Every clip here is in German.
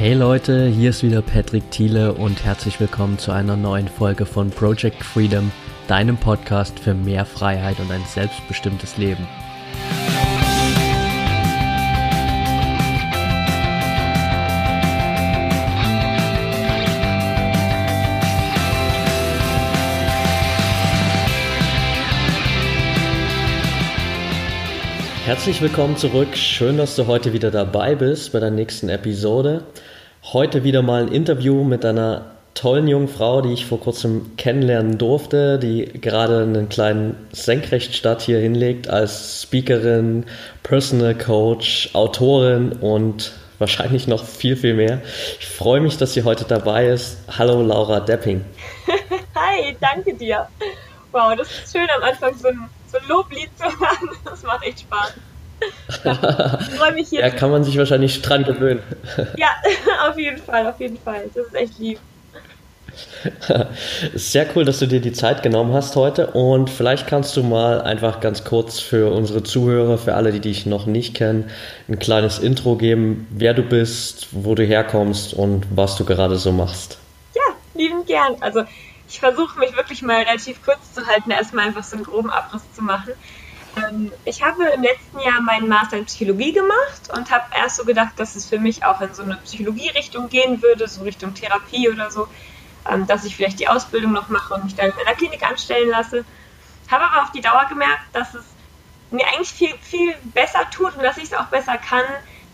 Hey Leute, hier ist wieder Patrick Thiele und herzlich willkommen zu einer neuen Folge von Project Freedom, deinem Podcast für mehr Freiheit und ein selbstbestimmtes Leben. Herzlich willkommen zurück. Schön, dass du heute wieder dabei bist bei der nächsten Episode. Heute wieder mal ein Interview mit einer tollen jungen Frau, die ich vor kurzem kennenlernen durfte, die gerade einen kleinen Senkrechtstart hier hinlegt als Speakerin, Personal Coach, Autorin und wahrscheinlich noch viel, viel mehr. Ich freue mich, dass sie heute dabei ist. Hallo Laura Depping. Hi, danke dir. Wow, das ist schön am Anfang so ein so ein Loblied zu hören. Das macht echt Spaß. ich freue mich hier. Ja, kann man sich wahrscheinlich dran gewöhnen. ja, auf jeden Fall, auf jeden Fall. Das ist echt lieb. Sehr cool, dass du dir die Zeit genommen hast heute und vielleicht kannst du mal einfach ganz kurz für unsere Zuhörer, für alle, die dich noch nicht kennen, ein kleines Intro geben, wer du bist, wo du herkommst und was du gerade so machst. Ja, lieben gern. Also ich versuche mich wirklich mal relativ kurz zu halten, erstmal einfach so einen groben Abriss zu machen. Ähm, ich habe im letzten Jahr meinen Master in Psychologie gemacht und habe erst so gedacht, dass es für mich auch in so eine Psychologie-Richtung gehen würde, so Richtung Therapie oder so, ähm, dass ich vielleicht die Ausbildung noch mache und mich dann in einer Klinik anstellen lasse. Habe aber auf die Dauer gemerkt, dass es mir eigentlich viel, viel besser tut und dass ich es auch besser kann,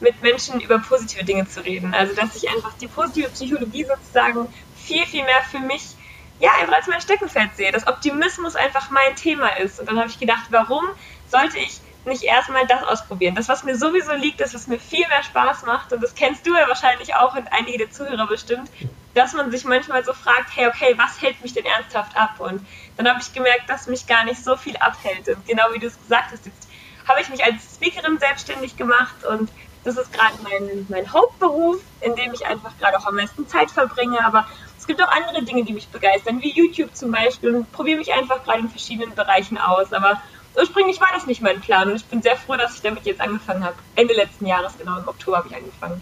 mit Menschen über positive Dinge zu reden. Also dass ich einfach die positive Psychologie sozusagen viel, viel mehr für mich ja, einfach als mein Steckenpferd sehe, dass Optimismus einfach mein Thema ist. Und dann habe ich gedacht, warum sollte ich nicht erstmal das ausprobieren? Das, was mir sowieso liegt, das, was mir viel mehr Spaß macht, und das kennst du ja wahrscheinlich auch und einige der Zuhörer bestimmt, dass man sich manchmal so fragt, hey, okay, was hält mich denn ernsthaft ab? Und dann habe ich gemerkt, dass mich gar nicht so viel abhält. Und genau wie du es gesagt hast, jetzt habe ich mich als Speakerin selbstständig gemacht und das ist gerade mein, mein Hauptberuf, in dem ich einfach gerade auch am meisten Zeit verbringe, aber es gibt auch andere Dinge, die mich begeistern, wie YouTube zum Beispiel und probiere mich einfach gerade in verschiedenen Bereichen aus. Aber ursprünglich war das nicht mein Plan und ich bin sehr froh, dass ich damit jetzt angefangen habe. Ende letzten Jahres, genau im Oktober habe ich angefangen.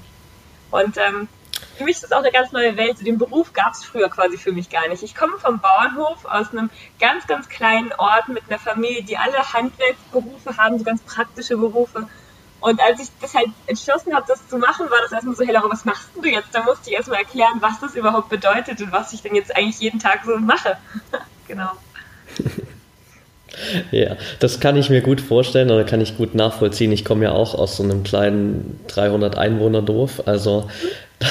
Und ähm, für mich ist es auch eine ganz neue Welt. Den Beruf gab es früher quasi für mich gar nicht. Ich komme vom Bauernhof aus einem ganz, ganz kleinen Ort mit einer Familie, die alle Handwerksberufe haben, so ganz praktische Berufe. Und als ich das halt entschlossen habe, das zu machen, war das erstmal so, hey Laura, was machst du jetzt? Da musste ich erstmal erklären, was das überhaupt bedeutet und was ich denn jetzt eigentlich jeden Tag so mache. genau. Ja, das kann ich mir gut vorstellen oder kann ich gut nachvollziehen. Ich komme ja auch aus so einem kleinen 300 Einwohner Dorf, also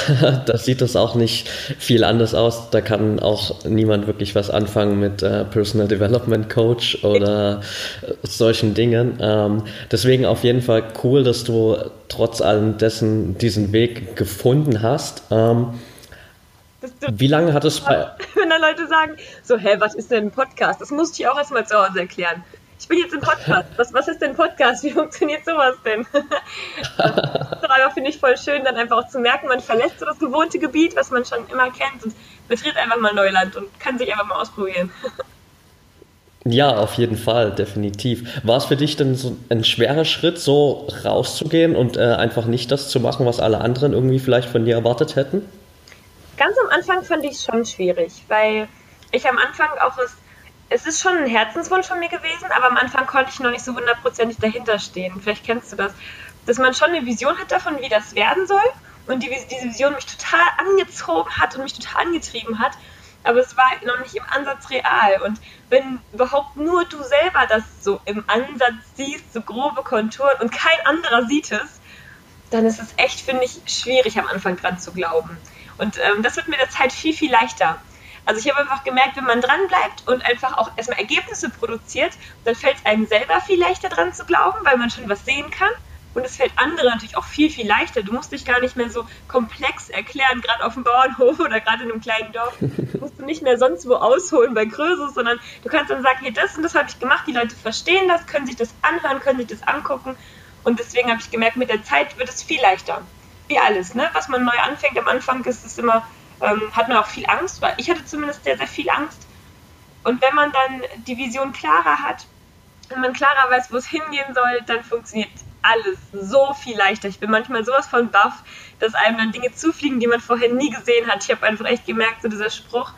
da sieht das auch nicht viel anders aus. Da kann auch niemand wirklich was anfangen mit äh, Personal Development Coach oder äh, solchen Dingen. Ähm, deswegen auf jeden Fall cool, dass du trotz allem dessen diesen Weg gefunden hast. Ähm, wie lange hat es bei. Wenn dann Leute sagen, so, hä, was ist denn ein Podcast? Das musste ich auch erstmal zu Hause erklären. Ich bin jetzt im Podcast. Was, was ist denn Podcast? Wie funktioniert sowas denn? das finde ich voll schön, dann einfach auch zu merken, man verlässt so das gewohnte Gebiet, was man schon immer kennt und betritt einfach mal Neuland und kann sich einfach mal ausprobieren. Ja, auf jeden Fall, definitiv. War es für dich denn so ein schwerer Schritt, so rauszugehen und äh, einfach nicht das zu machen, was alle anderen irgendwie vielleicht von dir erwartet hätten? Ganz am Anfang fand ich es schon schwierig, weil ich am Anfang auch was, es ist schon ein Herzenswunsch von mir gewesen, aber am Anfang konnte ich noch nicht so hundertprozentig dahinter stehen. Vielleicht kennst du das, dass man schon eine Vision hat davon, wie das werden soll und die, diese Vision mich total angezogen hat und mich total angetrieben hat, aber es war noch nicht im Ansatz real. Und wenn überhaupt nur du selber das so im Ansatz siehst, so grobe Konturen und kein anderer sieht es, dann ist es echt, finde ich, schwierig am Anfang dran zu glauben. Und ähm, das wird mit der Zeit viel, viel leichter. Also ich habe einfach gemerkt, wenn man dran bleibt und einfach auch erstmal Ergebnisse produziert, dann fällt es einem selber viel leichter dran zu glauben, weil man schon was sehen kann. Und es fällt anderen natürlich auch viel, viel leichter. Du musst dich gar nicht mehr so komplex erklären, gerade auf dem Bauernhof oder gerade in einem kleinen Dorf. Du musst du nicht mehr sonst wo ausholen bei Größe, sondern du kannst dann sagen, hey, das und das habe ich gemacht, die Leute verstehen das, können sich das anhören, können sich das angucken. Und deswegen habe ich gemerkt, mit der Zeit wird es viel leichter wie alles, ne? Was man neu anfängt, am Anfang ist es immer, ähm, hat man auch viel Angst, weil ich hatte zumindest sehr, sehr viel Angst. Und wenn man dann die Vision klarer hat, wenn man klarer weiß, wo es hingehen soll, dann funktioniert alles so viel leichter. Ich bin manchmal sowas von baff, dass einem dann Dinge zufliegen, die man vorher nie gesehen hat. Ich habe einfach echt gemerkt, so dieser Spruch,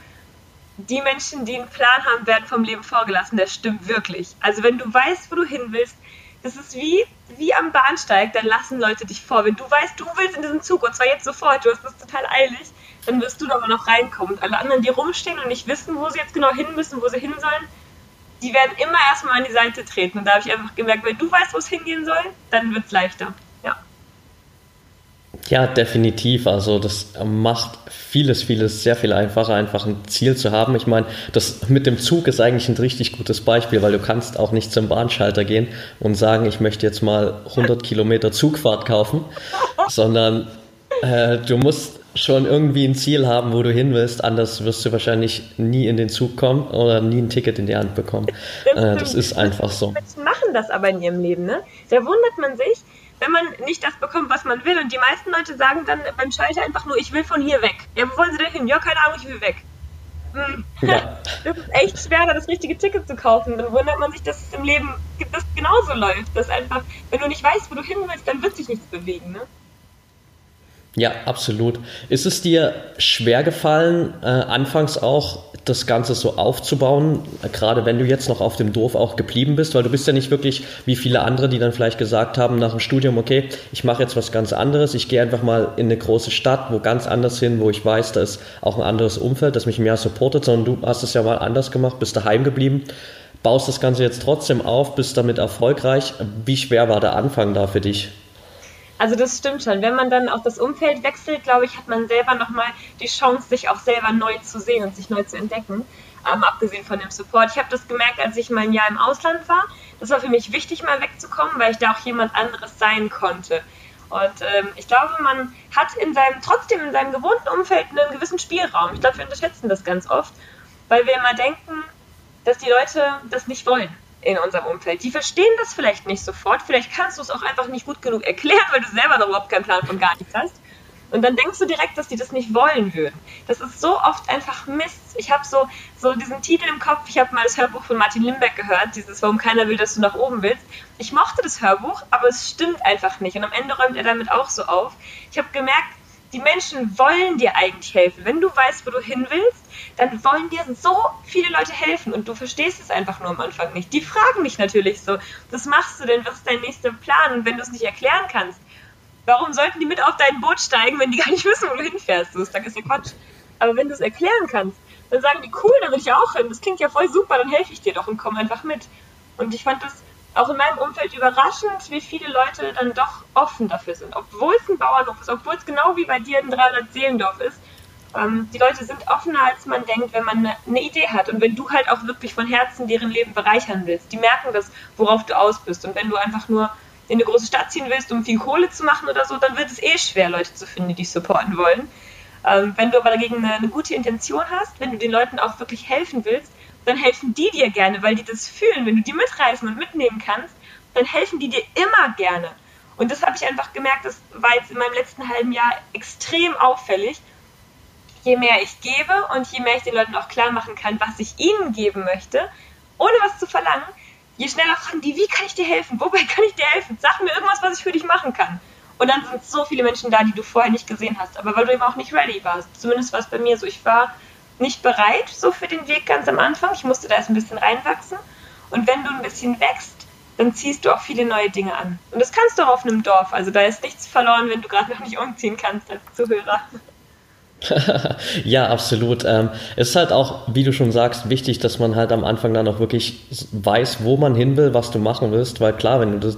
die Menschen, die einen Plan haben, werden vom Leben vorgelassen, der stimmt wirklich. Also wenn du weißt, wo du hin willst, das ist wie, wie am Bahnsteig, dann lassen Leute dich vor. Wenn du weißt, du willst in diesen Zug und zwar jetzt sofort, du hast das total eilig, dann wirst du aber noch reinkommen. Und alle anderen, die rumstehen und nicht wissen, wo sie jetzt genau hin müssen, wo sie hin sollen, die werden immer erstmal an die Seite treten. Und da habe ich einfach gemerkt, wenn du weißt, wo es hingehen soll, dann wird es leichter. Ja. Ja, definitiv. Also das macht vieles, vieles sehr viel einfacher, einfach ein Ziel zu haben. Ich meine, das mit dem Zug ist eigentlich ein richtig gutes Beispiel, weil du kannst auch nicht zum Bahnschalter gehen und sagen, ich möchte jetzt mal 100 Kilometer Zugfahrt kaufen, sondern äh, du musst schon irgendwie ein Ziel haben, wo du hin willst, anders wirst du wahrscheinlich nie in den Zug kommen oder nie ein Ticket in die Hand bekommen. Das, äh, das ist einfach so. Menschen machen das aber in ihrem Leben, ne? Da wundert man sich, wenn man nicht das bekommt, was man will. Und die meisten Leute sagen dann beim Schalter einfach nur, ich will von hier weg. Ja, wo wollen sie denn hin? Ja, keine Ahnung, ich will weg. Hm. Ja. Das ist echt schwer, da das richtige Ticket zu kaufen. Dann wundert man sich, dass es im Leben das genauso läuft. Dass einfach, wenn du nicht weißt, wo du hin willst, dann wird sich nichts bewegen. Ne? Ja, absolut. Ist es dir schwer gefallen, äh, anfangs auch das Ganze so aufzubauen, gerade wenn du jetzt noch auf dem Dorf auch geblieben bist, weil du bist ja nicht wirklich wie viele andere, die dann vielleicht gesagt haben nach dem Studium, okay, ich mache jetzt was ganz anderes, ich gehe einfach mal in eine große Stadt, wo ganz anders hin, wo ich weiß, da ist auch ein anderes Umfeld, das mich mehr supportet, sondern du hast es ja mal anders gemacht, bist daheim geblieben, baust das Ganze jetzt trotzdem auf, bist damit erfolgreich. Wie schwer war der Anfang da für dich? Also das stimmt schon. Wenn man dann auch das Umfeld wechselt, glaube ich, hat man selber nochmal die Chance, sich auch selber neu zu sehen und sich neu zu entdecken. Ähm, abgesehen von dem Support. Ich habe das gemerkt, als ich mal ein Jahr im Ausland war. Das war für mich wichtig, mal wegzukommen, weil ich da auch jemand anderes sein konnte. Und ähm, ich glaube, man hat in seinem, trotzdem in seinem gewohnten Umfeld einen gewissen Spielraum. Ich glaube, wir unterschätzen das ganz oft, weil wir immer denken, dass die Leute das nicht wollen in unserem Umfeld. Die verstehen das vielleicht nicht sofort. Vielleicht kannst du es auch einfach nicht gut genug erklären, weil du selber noch überhaupt keinen Plan von gar nichts hast. Und dann denkst du direkt, dass die das nicht wollen würden. Das ist so oft einfach Mist. Ich habe so, so diesen Titel im Kopf. Ich habe mal das Hörbuch von Martin Limbeck gehört, dieses Warum keiner will, dass du nach oben willst. Ich mochte das Hörbuch, aber es stimmt einfach nicht. Und am Ende räumt er damit auch so auf. Ich habe gemerkt, die Menschen wollen dir eigentlich helfen. Wenn du weißt, wo du hin willst, dann wollen dir so viele Leute helfen und du verstehst es einfach nur am Anfang nicht. Die fragen dich natürlich so, was machst du denn, was ist dein nächster Plan? Und wenn du es nicht erklären kannst, warum sollten die mit auf dein Boot steigen, wenn die gar nicht wissen, wo du hinfährst? Das ist ja Quatsch. Aber wenn du es erklären kannst, dann sagen die, cool, da will ich auch hin, das klingt ja voll super, dann helfe ich dir doch und komm einfach mit. Und ich fand das auch in meinem Umfeld überraschend, wie viele Leute dann doch offen dafür sind. Obwohl es ein Bauernhof ist, obwohl es genau wie bei dir ein 300-Seelendorf ist. Ähm, die Leute sind offener, als man denkt, wenn man eine, eine, Idee hat. Und wenn du halt auch wirklich von Herzen deren Leben bereichern willst. Die merken das, worauf du aus bist. Und wenn du einfach nur in eine große Stadt ziehen willst, um viel Kohle zu machen oder so, dann wird es eh schwer, Leute zu finden, die supporten wollen. Ähm, wenn du aber dagegen eine, eine gute Intention hast, wenn du den Leuten auch wirklich helfen willst, dann helfen die dir gerne, weil die das fühlen. Wenn du die mitreißen und mitnehmen kannst, dann helfen die dir immer gerne. Und das habe ich einfach gemerkt, das war jetzt in meinem letzten halben Jahr extrem auffällig. Je mehr ich gebe und je mehr ich den Leuten auch klar machen kann, was ich ihnen geben möchte, ohne was zu verlangen, je schneller fragen die, wie kann ich dir helfen? Wobei kann ich dir helfen? Sag mir irgendwas, was ich für dich machen kann. Und dann sind so viele Menschen da, die du vorher nicht gesehen hast, aber weil du eben auch nicht ready warst. Zumindest war es bei mir so. Ich war nicht bereit, so für den Weg ganz am Anfang. Ich musste da erst ein bisschen reinwachsen. Und wenn du ein bisschen wächst, dann ziehst du auch viele neue Dinge an. Und das kannst du auch auf einem Dorf. Also da ist nichts verloren, wenn du gerade noch nicht umziehen kannst als Zuhörer. ja, absolut. Ähm, es ist halt auch, wie du schon sagst, wichtig, dass man halt am Anfang dann auch wirklich weiß, wo man hin will, was du machen willst, weil klar, wenn du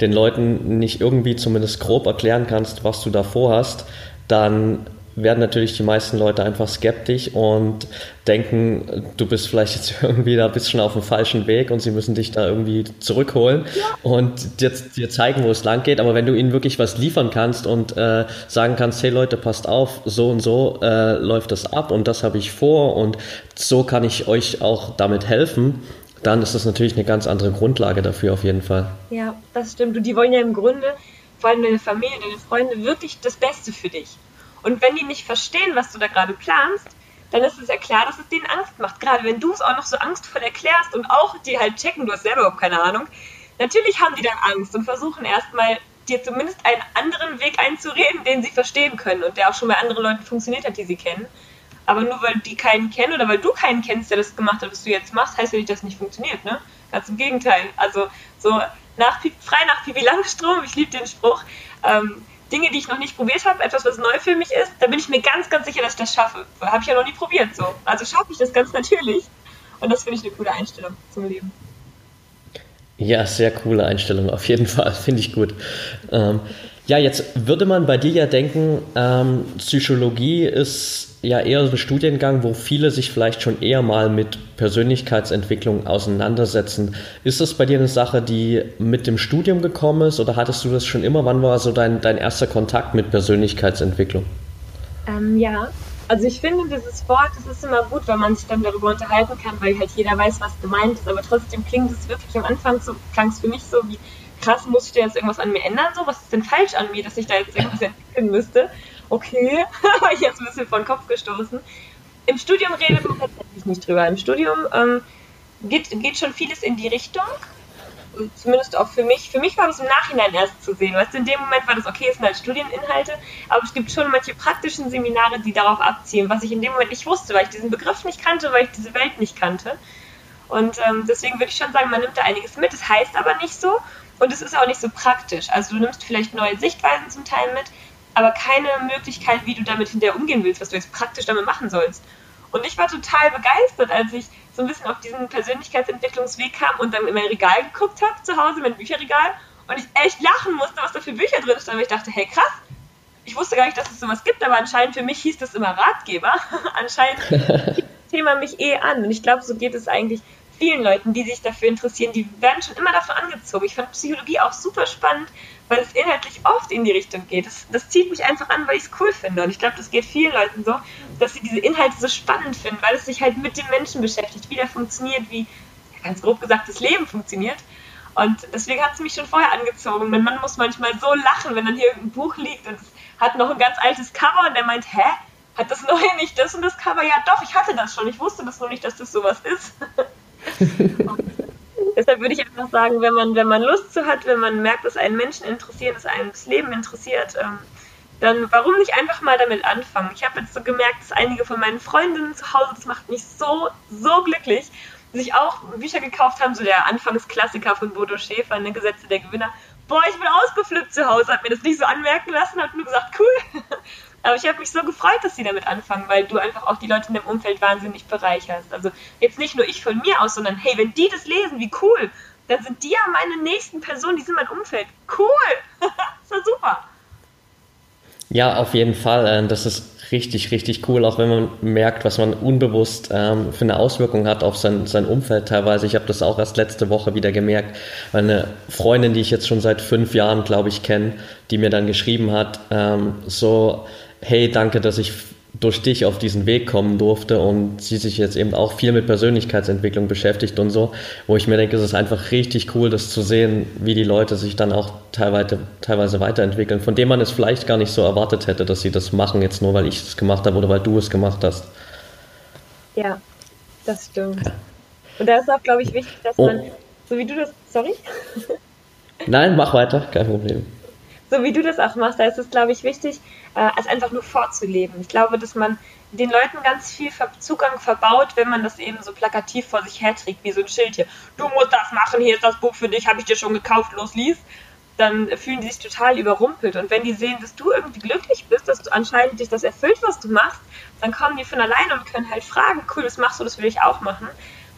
den Leuten nicht irgendwie zumindest grob erklären kannst, was du da vorhast, dann werden natürlich die meisten Leute einfach skeptisch und denken, du bist vielleicht jetzt irgendwie da ein bisschen auf dem falschen Weg und sie müssen dich da irgendwie zurückholen ja. und dir, dir, zeigen, wo es lang geht. Aber wenn du ihnen wirklich was liefern kannst und äh, sagen kannst, hey Leute, passt auf, so und so äh, läuft das ab und das habe ich vor und so kann ich euch auch damit helfen, dann ist das natürlich eine ganz andere Grundlage dafür auf jeden Fall. Ja, das stimmt. Und die wollen ja im Grunde, vor allem deine Familie, deine Freunde, wirklich das Beste für dich. Und wenn die nicht verstehen, was du da gerade planst, dann ist es ja klar, dass es denen Angst macht. Gerade wenn du es auch noch so angstvoll erklärst und auch die halt checken, du hast selber überhaupt keine Ahnung, natürlich haben die dann Angst und versuchen erstmal dir zumindest einen anderen Weg einzureden, den sie verstehen können und der auch schon bei anderen Leuten funktioniert hat, die sie kennen. Aber nur weil die keinen kennen oder weil du keinen kennst, der das gemacht hat, was du jetzt machst, heißt ja nicht, dass es nicht funktioniert, ne? Ganz im Gegenteil. Also so nach, frei nach Pipi Langstrom, ich liebe den Spruch, ähm, Dinge, die ich noch nicht probiert habe, etwas, was neu für mich ist, da bin ich mir ganz, ganz sicher, dass ich das schaffe. Habe ich ja noch nie probiert so. Also schaffe ich das ganz natürlich. Und das finde ich eine coole Einstellung zum Leben. Ja, sehr coole Einstellung, auf jeden Fall, finde ich gut. Ähm, ja, jetzt würde man bei dir ja denken, ähm, Psychologie ist ja eher ein Studiengang, wo viele sich vielleicht schon eher mal mit Persönlichkeitsentwicklung auseinandersetzen. Ist das bei dir eine Sache, die mit dem Studium gekommen ist oder hattest du das schon immer? Wann war so dein, dein erster Kontakt mit Persönlichkeitsentwicklung? Ähm, ja, also ich finde dieses Wort, das ist immer gut, wenn man sich dann darüber unterhalten kann, weil halt jeder weiß, was gemeint ist, aber trotzdem klingt es wirklich am Anfang so, klang es für mich so wie, krass, muss ich denn jetzt irgendwas an mir ändern? So, was ist denn falsch an mir, dass ich da jetzt irgendwas entwickeln müsste? Okay, war ich jetzt ein bisschen vor den Kopf gestoßen. Im Studium redet man tatsächlich nicht drüber. Im Studium ähm, geht, geht schon vieles in die Richtung zumindest auch für mich, für mich war das im Nachhinein erst zu sehen. Weißt du, in dem Moment war das okay, es sind halt Studieninhalte, aber es gibt schon manche praktischen Seminare, die darauf abzielen, was ich in dem Moment nicht wusste, weil ich diesen Begriff nicht kannte, weil ich diese Welt nicht kannte. Und ähm, deswegen würde ich schon sagen, man nimmt da einiges mit. Das heißt aber nicht so und es ist auch nicht so praktisch. Also du nimmst vielleicht neue Sichtweisen zum Teil mit, aber keine Möglichkeit, wie du damit hinterher umgehen willst, was du jetzt praktisch damit machen sollst. Und ich war total begeistert, als ich so ein bisschen auf diesen Persönlichkeitsentwicklungsweg kam und dann in mein Regal geguckt habe zu Hause, mein Bücherregal, und ich echt lachen musste, was da für Bücher drin standen. Ich dachte, hey krass, ich wusste gar nicht, dass es sowas gibt, aber anscheinend für mich hieß das immer Ratgeber. anscheinend das Thema mich eh an. Und ich glaube, so geht es eigentlich vielen Leuten, die sich dafür interessieren, die werden schon immer davon angezogen. Ich fand Psychologie auch super spannend, weil es inhaltlich oft in die Richtung geht. Das, das zieht mich einfach an, weil ich es cool finde. Und ich glaube, das geht vielen Leuten so, dass sie diese Inhalte so spannend finden, weil es sich halt mit dem Menschen beschäftigt, wie der funktioniert, wie, ganz grob gesagt, das Leben funktioniert. Und deswegen hat es mich schon vorher angezogen. Mein Mann muss manchmal so lachen, wenn dann hier ein Buch liegt und es hat noch ein ganz altes Cover und der meint, hä? Hat das neue nicht das und das Cover? Ja, doch, ich hatte das schon. Ich wusste das nur nicht, dass das sowas ist. deshalb würde ich einfach sagen, wenn man, wenn man Lust zu hat, wenn man merkt, dass einen Menschen interessiert, dass einem das Leben interessiert, ähm, dann warum nicht einfach mal damit anfangen? Ich habe jetzt so gemerkt, dass einige von meinen Freundinnen zu Hause, das macht mich so, so glücklich, sich auch Bücher gekauft haben, so der Anfangsklassiker von Bodo Schäfer, eine Gesetze der Gewinner. Boah, ich bin ausgeflippt zu Hause, hat mir das nicht so anmerken lassen, hat nur gesagt, cool. Aber ich habe mich so gefreut, dass sie damit anfangen, weil du einfach auch die Leute in dem Umfeld wahnsinnig bereicherst. Also jetzt nicht nur ich von mir aus, sondern hey, wenn die das lesen, wie cool, dann sind die ja meine nächsten Personen, die sind mein Umfeld. Cool! das war super. Ja, auf jeden Fall. Äh, das ist richtig, richtig cool, auch wenn man merkt, was man unbewusst ähm, für eine Auswirkung hat auf sein, sein Umfeld teilweise. Ich habe das auch erst letzte Woche wieder gemerkt, weil eine Freundin, die ich jetzt schon seit fünf Jahren, glaube ich, kenne, die mir dann geschrieben hat, ähm, so, hey, danke, dass ich durch dich auf diesen Weg kommen durfte und sie sich jetzt eben auch viel mit Persönlichkeitsentwicklung beschäftigt und so, wo ich mir denke, es ist einfach richtig cool, das zu sehen, wie die Leute sich dann auch teilweise, teilweise weiterentwickeln, von dem man es vielleicht gar nicht so erwartet hätte, dass sie das machen, jetzt nur weil ich es gemacht habe oder weil du es gemacht hast. Ja, das stimmt. Ja. Und da ist auch, glaube ich, wichtig, dass oh. man, so wie du das, sorry? Nein, mach weiter, kein Problem so wie du das auch machst, da ist es, glaube ich, wichtig, äh, es einfach nur vorzuleben. Ich glaube, dass man den Leuten ganz viel Zugang verbaut, wenn man das eben so plakativ vor sich herträgt, wie so ein Schild hier. Du musst das machen, hier ist das Buch für dich, habe ich dir schon gekauft, los, lies. Dann fühlen die sich total überrumpelt. Und wenn die sehen, dass du irgendwie glücklich bist, dass du anscheinend dich das erfüllt, was du machst, dann kommen die von alleine und können halt fragen, cool, das machst du, das will ich auch machen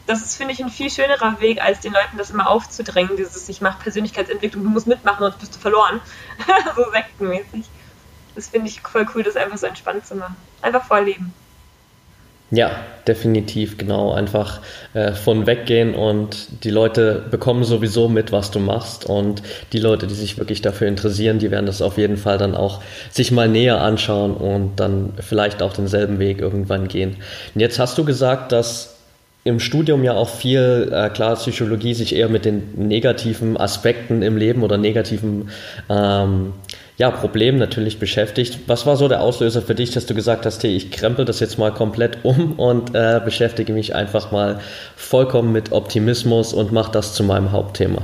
das ist, finde ich, ein viel schönerer Weg, als den Leuten das immer aufzudrängen, dieses ich mache Persönlichkeitsentwicklung, du musst mitmachen, sonst bist du verloren. so sektenmäßig. Das finde ich voll cool, das einfach so entspannt zu machen. Einfach vorleben. Ja, definitiv, genau. Einfach äh, von weggehen und die Leute bekommen sowieso mit, was du machst. Und die Leute, die sich wirklich dafür interessieren, die werden das auf jeden Fall dann auch sich mal näher anschauen und dann vielleicht auch denselben Weg irgendwann gehen. Und jetzt hast du gesagt, dass im Studium ja auch viel, äh, klar, Psychologie sich eher mit den negativen Aspekten im Leben oder negativen ähm, ja, Problemen natürlich beschäftigt. Was war so der Auslöser für dich, dass du gesagt hast, hey, ich krempel das jetzt mal komplett um und äh, beschäftige mich einfach mal vollkommen mit Optimismus und mache das zu meinem Hauptthema?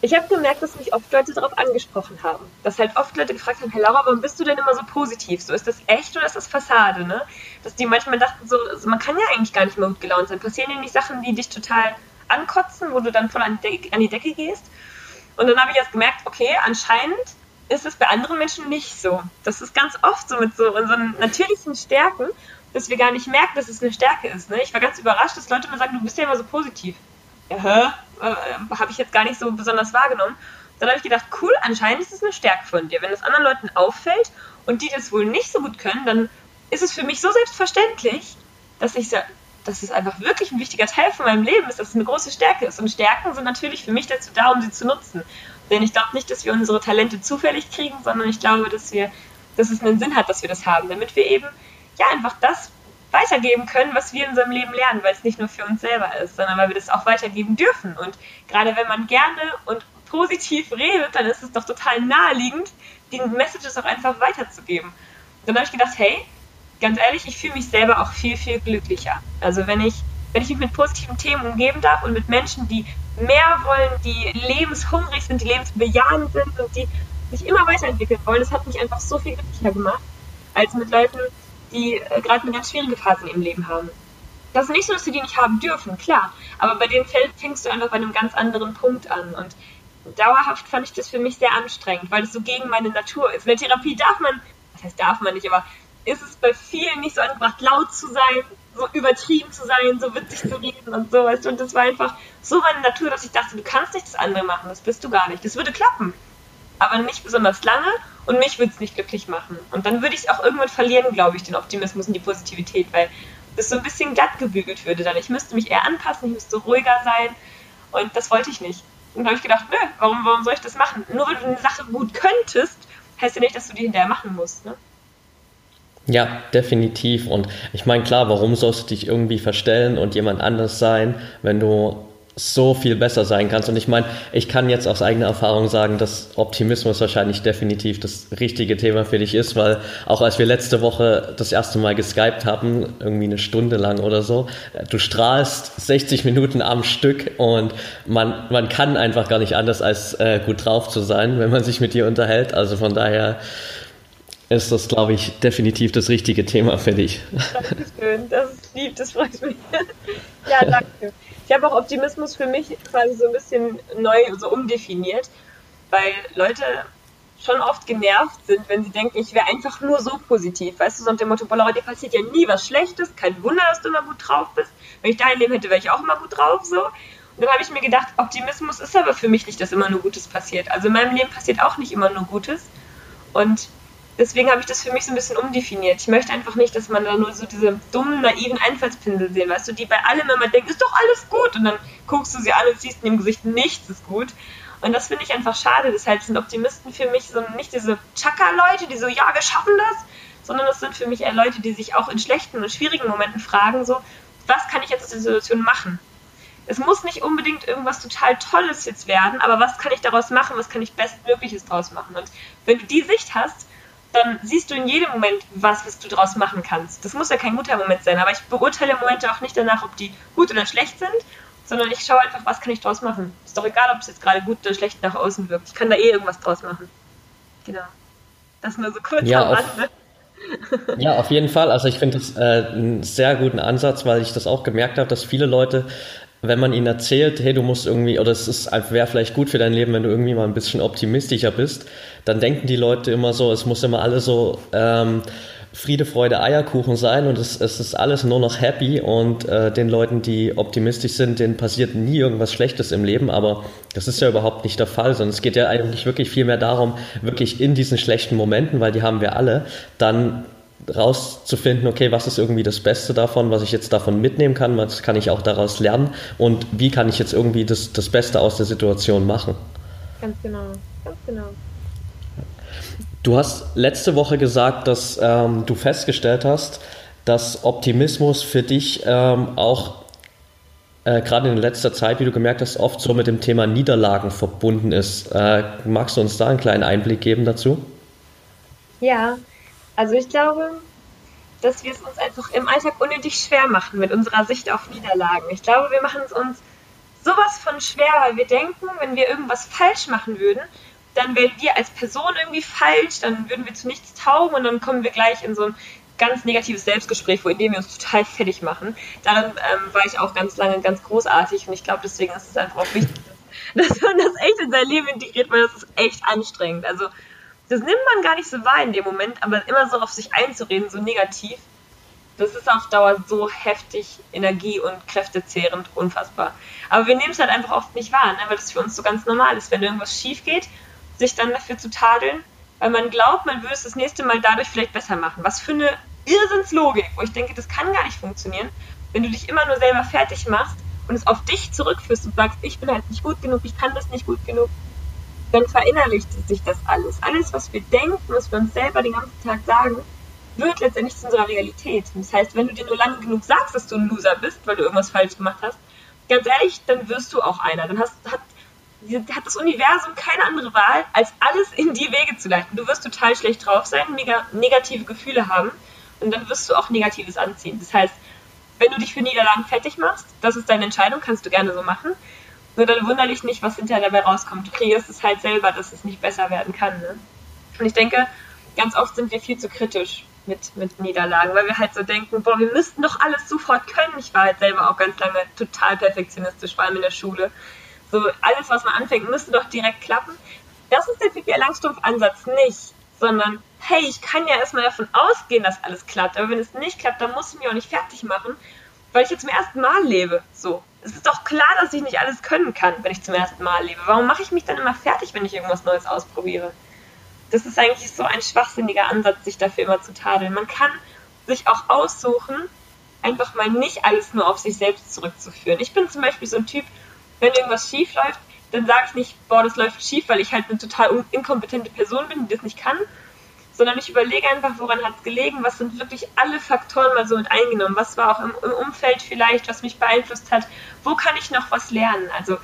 ich habe gemerkt, dass mich oft Leute darauf angesprochen haben. Dass halt oft Leute gefragt haben, hey Laura, warum bist du denn immer so positiv? So, ist das echt oder ist das Fassade, ne? Dass die manchmal dachten, so, also man kann ja eigentlich gar nicht mehr gut gelaunt sein. Passieren nicht Sachen, die dich total ankotzen, wo du dann voll an die, an die Decke gehst? Und dann habe ich erst gemerkt, okay, anscheinend ist es bei anderen Menschen nicht so. Das ist ganz oft so mit so unseren natürlichen Stärken, dass wir gar nicht merken, dass es eine Stärke ist. Ne? Ich war ganz überrascht, dass Leute mir sagen, du bist ja immer so positiv. Ja? Äh, habe ich jetzt gar nicht so besonders wahrgenommen. Dann habe ich gedacht, cool, anscheinend ist es eine Stärke von dir. Wenn es anderen Leuten auffällt und die das wohl nicht so gut können, dann ist es für mich so selbstverständlich, dass ich dass es einfach wirklich ein wichtiger Teil von meinem Leben ist, dass es eine große Stärke ist. Und Stärken sind natürlich für mich dazu da, um sie zu nutzen. Denn ich glaube nicht, dass wir unsere Talente zufällig kriegen, sondern ich glaube, dass wir, dass es einen Sinn hat, dass wir das haben, damit wir eben ja einfach das weitergeben können, was wir in unserem Leben lernen, weil es nicht nur für uns selber ist, sondern weil wir das auch weitergeben dürfen. Und gerade wenn man gerne und positiv redet, dann ist es doch total naheliegend, die Messages auch einfach weiterzugeben. Und dann habe ich gedacht, hey, ganz ehrlich, ich fühle mich selber auch viel, viel glücklicher. Also wenn ich, wenn ich mich mit positiven Themen umgeben darf und mit Menschen, die mehr wollen, die lebenshungrig sind, die lebensbejahend sind und die sich immer weiterentwickeln wollen, das hat mich einfach so viel glücklicher gemacht, als mit Leuten, die äh, gerade eine ganz schwierige Phase in ihrem Leben haben. Das ist nicht so, dass sie die nicht haben dürfen, klar. Aber bei denen fängst du einfach bei einem ganz anderen Punkt an. Und dauerhaft fand ich das für mich sehr anstrengend, weil es so gegen meine Natur ist. In der Therapie darf man, das heißt darf man nicht, aber ist es bei vielen nicht so angebracht, laut zu sein, so übertrieben zu sein, so witzig zu reden und so, weißt du. Und das war einfach so meine Natur, dass ich dachte, du kannst nicht das andere machen, das bist du gar nicht. Das würde klappen aber nicht besonders lange und mich würde es nicht glücklich machen. Und dann würde ich es auch irgendwann verlieren, glaube ich, den Optimismus und die Positivität, weil das so ein bisschen glatt gebügelt würde dann. Ich müsste mich eher anpassen, ich müsste ruhiger sein und das wollte ich nicht. Und da habe ich gedacht, nö, warum, warum soll ich das machen? Nur weil du eine Sache gut könntest, heißt ja nicht, dass du die hinterher machen musst. Ne? Ja, definitiv. Und ich meine, klar, warum sollst du dich irgendwie verstellen und jemand anders sein, wenn du so viel besser sein kannst. Und ich meine, ich kann jetzt aus eigener Erfahrung sagen, dass Optimismus wahrscheinlich definitiv das richtige Thema für dich ist, weil auch als wir letzte Woche das erste Mal geskypt haben, irgendwie eine Stunde lang oder so, du strahlst 60 Minuten am Stück und man, man kann einfach gar nicht anders als äh, gut drauf zu sein, wenn man sich mit dir unterhält. Also von daher ist das, glaube ich, definitiv das richtige Thema für dich. Dankeschön, das ist lieb, das freut mich. ja, danke. Ich habe auch Optimismus für mich quasi so ein bisschen neu so umdefiniert, weil Leute schon oft genervt sind, wenn sie denken, ich wäre einfach nur so positiv. Weißt du, so unter dem Motto, Laura, dir passiert ja nie was Schlechtes, kein Wunder, dass du immer gut drauf bist. Wenn ich dein Leben hätte, wäre ich auch immer gut drauf, so. Und dann habe ich mir gedacht, Optimismus ist aber für mich nicht, dass immer nur Gutes passiert. Also in meinem Leben passiert auch nicht immer nur Gutes. Und deswegen habe ich das für mich so ein bisschen umdefiniert. Ich möchte einfach nicht, dass man da nur so diese dummen, naiven Einfallspinsel sehen, weißt du, die bei allem immer denken, ist doch alles gut. Und dann guckst du sie an und siehst in dem Gesicht, nichts ist gut. Und das finde ich einfach schade. Deshalb sind Optimisten für mich so nicht diese Chaka-Leute, die so, ja, wir schaffen das, sondern das sind für mich eher Leute, die sich auch in schlechten und schwierigen Momenten fragen, so, was kann ich jetzt aus der Situation machen? Es muss nicht unbedingt irgendwas total Tolles jetzt werden, aber was kann ich daraus machen? Was kann ich Bestmögliches daraus machen? Und wenn du die Sicht hast, dann siehst du in jedem Moment was, was du daraus machen kannst. Das muss ja kein guter Moment sein, aber ich beurteile Momente auch nicht danach, ob die gut oder schlecht sind, sondern ich schaue einfach, was kann ich daraus machen. Ist doch egal, ob es jetzt gerade gut oder schlecht nach außen wirkt. Ich kann da eh irgendwas draus machen. Genau. Das nur so kurz ja, am Rande. Ja, auf jeden Fall. Also ich finde das äh, einen sehr guten Ansatz, weil ich das auch gemerkt habe, dass viele Leute wenn man ihnen erzählt, hey, du musst irgendwie, oder es wäre vielleicht gut für dein Leben, wenn du irgendwie mal ein bisschen optimistischer bist, dann denken die Leute immer so, es muss immer alles so ähm, Friede, Freude, Eierkuchen sein und es, es ist alles nur noch happy und äh, den Leuten, die optimistisch sind, denen passiert nie irgendwas Schlechtes im Leben, aber das ist ja überhaupt nicht der Fall, sondern es geht ja eigentlich wirklich viel mehr darum, wirklich in diesen schlechten Momenten, weil die haben wir alle, dann rauszufinden, okay, was ist irgendwie das Beste davon, was ich jetzt davon mitnehmen kann, was kann ich auch daraus lernen und wie kann ich jetzt irgendwie das, das Beste aus der Situation machen. Ganz genau, ganz genau. Du hast letzte Woche gesagt, dass ähm, du festgestellt hast, dass Optimismus für dich ähm, auch äh, gerade in letzter Zeit, wie du gemerkt hast, oft so mit dem Thema Niederlagen verbunden ist. Äh, magst du uns da einen kleinen Einblick geben dazu? Ja, also ich glaube, dass wir es uns einfach im Alltag unnötig schwer machen mit unserer Sicht auf Niederlagen. Ich glaube, wir machen es uns so sowas von schwer, weil wir denken, wenn wir irgendwas falsch machen würden, dann wären wir als Person irgendwie falsch, dann würden wir zu nichts taugen und dann kommen wir gleich in so ein ganz negatives Selbstgespräch, wo indem wir uns total fertig machen. Daran ähm, war ich auch ganz lange ganz großartig und ich glaube, deswegen ist es einfach auch wichtig, dass man das echt in sein Leben integriert, weil das ist echt anstrengend. Also das nimmt man gar nicht so wahr in dem Moment, aber immer so auf sich einzureden, so negativ, das ist auf Dauer so heftig energie- und kräftezehrend, unfassbar. Aber wir nehmen es halt einfach oft nicht wahr, ne? weil das für uns so ganz normal ist, wenn irgendwas schief geht, sich dann dafür zu tadeln, weil man glaubt, man würde es das nächste Mal dadurch vielleicht besser machen. Was für eine Irrsinnslogik, wo ich denke, das kann gar nicht funktionieren, wenn du dich immer nur selber fertig machst und es auf dich zurückführst und sagst, ich bin halt nicht gut genug, ich kann das nicht gut genug, dann verinnerlicht sich das alles. Alles, was wir denken, was wir uns selber den ganzen Tag sagen, wird letztendlich zu unserer Realität. Das heißt, wenn du dir nur lange genug sagst, dass du ein Loser bist, weil du irgendwas falsch gemacht hast, ganz ehrlich, dann wirst du auch einer. Dann hast, hat, hat das Universum keine andere Wahl, als alles in die Wege zu leiten. Du wirst total schlecht drauf sein, negative Gefühle haben und dann wirst du auch Negatives anziehen. Das heißt, wenn du dich für Niederlagen fertig machst, das ist deine Entscheidung, kannst du gerne so machen. Nur dann wundere dich nicht, was hinterher dabei rauskommt. Du kreierst es halt selber, dass es nicht besser werden kann. Ne? Und ich denke, ganz oft sind wir viel zu kritisch mit, mit Niederlagen, weil wir halt so denken, boah, wir müssten doch alles sofort können. Ich war halt selber auch ganz lange total perfektionistisch, vor allem in der Schule. So, alles, was man anfängt, müsste doch direkt klappen. Das ist der Pippi Langstrumpf-Ansatz nicht sondern hey, ich kann ja erstmal davon ausgehen, dass alles klappt. Aber wenn es nicht klappt, dann muss ich mich auch nicht fertig machen, weil ich jetzt zum ersten Mal lebe. So. Es ist doch klar, dass ich nicht alles können kann, wenn ich zum ersten Mal lebe. Warum mache ich mich dann immer fertig, wenn ich irgendwas Neues ausprobiere? Das ist eigentlich so ein schwachsinniger Ansatz, sich dafür immer zu tadeln. Man kann sich auch aussuchen, einfach mal nicht alles nur auf sich selbst zurückzuführen. Ich bin zum Beispiel so ein Typ, wenn irgendwas schief läuft, dann sage ich nicht, boah, das läuft schief, weil ich halt eine total inkompetente Person bin, die das nicht kann, sondern ich überlege einfach, woran hat es gelegen, was sind wirklich alle Faktoren mal so mit eingenommen, was war auch im, im, Umfeld vielleicht, was mich beeinflusst hat, wo kann ich noch was lernen. Also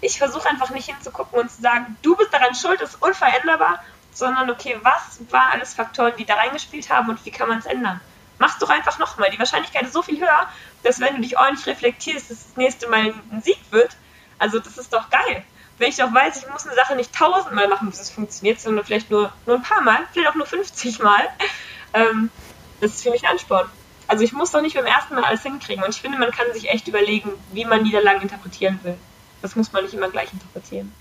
ich versuche einfach nicht hinzugucken und zu sagen, du bist daran schuld, ist unveränderbar, sondern okay, was war alles Faktoren, die da reingespielt haben und wie kann man es ändern. Mach's doch einfach nochmal. Die Wahrscheinlichkeit ist so viel höher, dass wenn du dich ordentlich reflektierst, dass das nächste Mal ein Sieg wird, also das ist doch geil. Wenn ich doch weiß, ich muss eine Sache nicht tausendmal machen, bis es funktioniert, sondern vielleicht nur, nur ein paar Mal, vielleicht auch nur 50 Mal, ähm, das ist für mich ein Ansporn. Also ich muss doch nicht beim ersten Mal alles hinkriegen. Und ich finde, man kann sich echt überlegen, wie man Niederlagen interpretieren will. Das muss man nicht immer gleich interpretieren.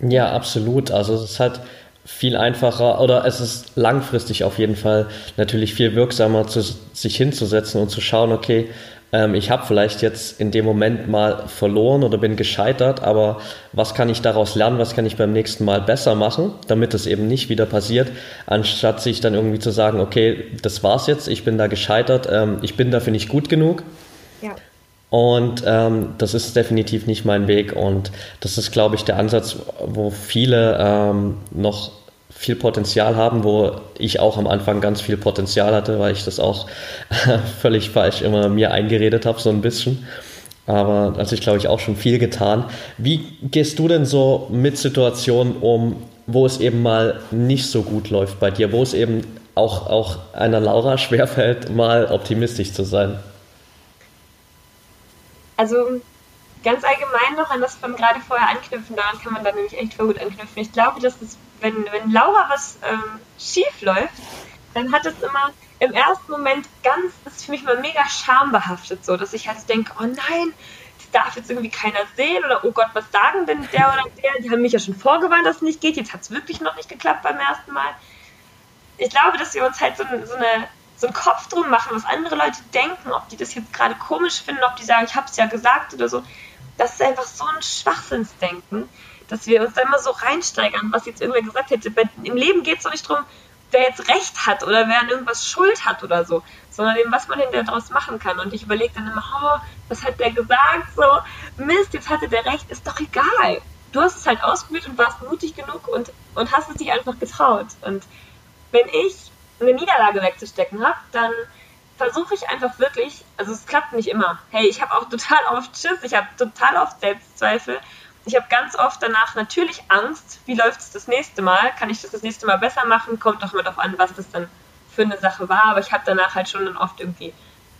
Ja, absolut. Also es ist halt viel einfacher oder es ist langfristig auf jeden Fall natürlich viel wirksamer, zu, sich hinzusetzen und zu schauen, okay, ähm, ich habe vielleicht jetzt in dem Moment mal verloren oder bin gescheitert, aber was kann ich daraus lernen, was kann ich beim nächsten Mal besser machen, damit es eben nicht wieder passiert, anstatt sich dann irgendwie zu sagen, okay, das war's jetzt, ich bin da gescheitert, ähm, ich bin dafür nicht gut genug. Ja. Und ähm, das ist definitiv nicht mein Weg. Und das ist, glaube ich, der Ansatz, wo viele ähm, noch viel Potenzial haben, wo ich auch am Anfang ganz viel Potenzial hatte, weil ich das auch völlig falsch immer mir eingeredet habe, so ein bisschen. Aber also ich glaube ich auch schon viel getan. Wie gehst du denn so mit Situationen um, wo es eben mal nicht so gut läuft bei dir, wo es eben auch, auch einer Laura schwerfällt, mal optimistisch zu sein? Also ganz allgemein noch an das von gerade vorher anknüpfen, daran kann man dann nämlich echt voll gut anknüpfen. Ich glaube, dass es, wenn, wenn Laura was ähm, schief läuft, dann hat es immer im ersten Moment ganz, das ist für mich mal mega schambehaftet so, dass ich halt denke, oh nein, das darf jetzt irgendwie keiner sehen oder oh Gott, was sagen denn der oder der? Die haben mich ja schon vorgewarnt, dass es nicht geht, jetzt hat es wirklich noch nicht geklappt beim ersten Mal. Ich glaube, dass wir uns halt so, so eine so einen Kopf drum machen, was andere Leute denken, ob die das jetzt gerade komisch finden, ob die sagen, ich habe es ja gesagt oder so das ist einfach so ein Schwachsinnsdenken, dass wir uns da immer so reinsteigern, was jetzt irgendwer gesagt hätte. Im Leben geht es doch nicht darum, wer jetzt Recht hat oder wer an irgendwas Schuld hat oder so, sondern eben, was man hinterher daraus machen kann. Und ich überlege dann immer, oh, was hat der gesagt? So, Mist, jetzt hatte der Recht, ist doch egal. Du hast es halt ausprobiert und warst mutig genug und, und hast es dich einfach getraut. Und wenn ich eine Niederlage wegzustecken habe, dann versuche ich einfach wirklich, also es klappt nicht immer. Hey, ich habe auch total oft Schiss, ich habe total oft Selbstzweifel. Ich habe ganz oft danach natürlich Angst, wie läuft es das nächste Mal? Kann ich das das nächste Mal besser machen? Kommt doch mal darauf an, was das dann für eine Sache war. Aber ich habe danach halt schon dann oft irgendwie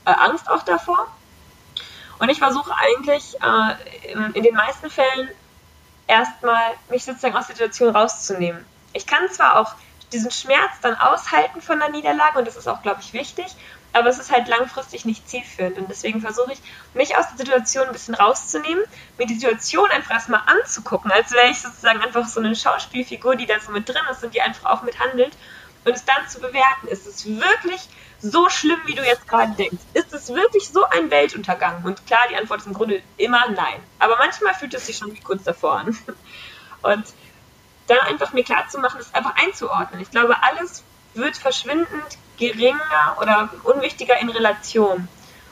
äh, Angst auch davor. Und ich versuche eigentlich äh, in, in den meisten Fällen erstmal mich sozusagen aus der Situation rauszunehmen. Ich kann zwar auch diesen Schmerz dann aushalten von der Niederlage und das ist auch, glaube ich, wichtig, aber es ist halt langfristig nicht zielführend und deswegen versuche ich, mich aus der Situation ein bisschen rauszunehmen, mir die Situation einfach erstmal anzugucken, als wäre ich sozusagen einfach so eine Schauspielfigur, die da so mit drin ist und die einfach auch mithandelt und es dann zu bewerten. Ist es wirklich so schlimm, wie du jetzt gerade denkst? Ist es wirklich so ein Weltuntergang? Und klar, die Antwort ist im Grunde immer nein. Aber manchmal fühlt es sich schon wie kurz davor an. Und dann einfach mir klar zu machen, das einfach einzuordnen. Ich glaube, alles wird verschwindend geringer oder unwichtiger in Relation.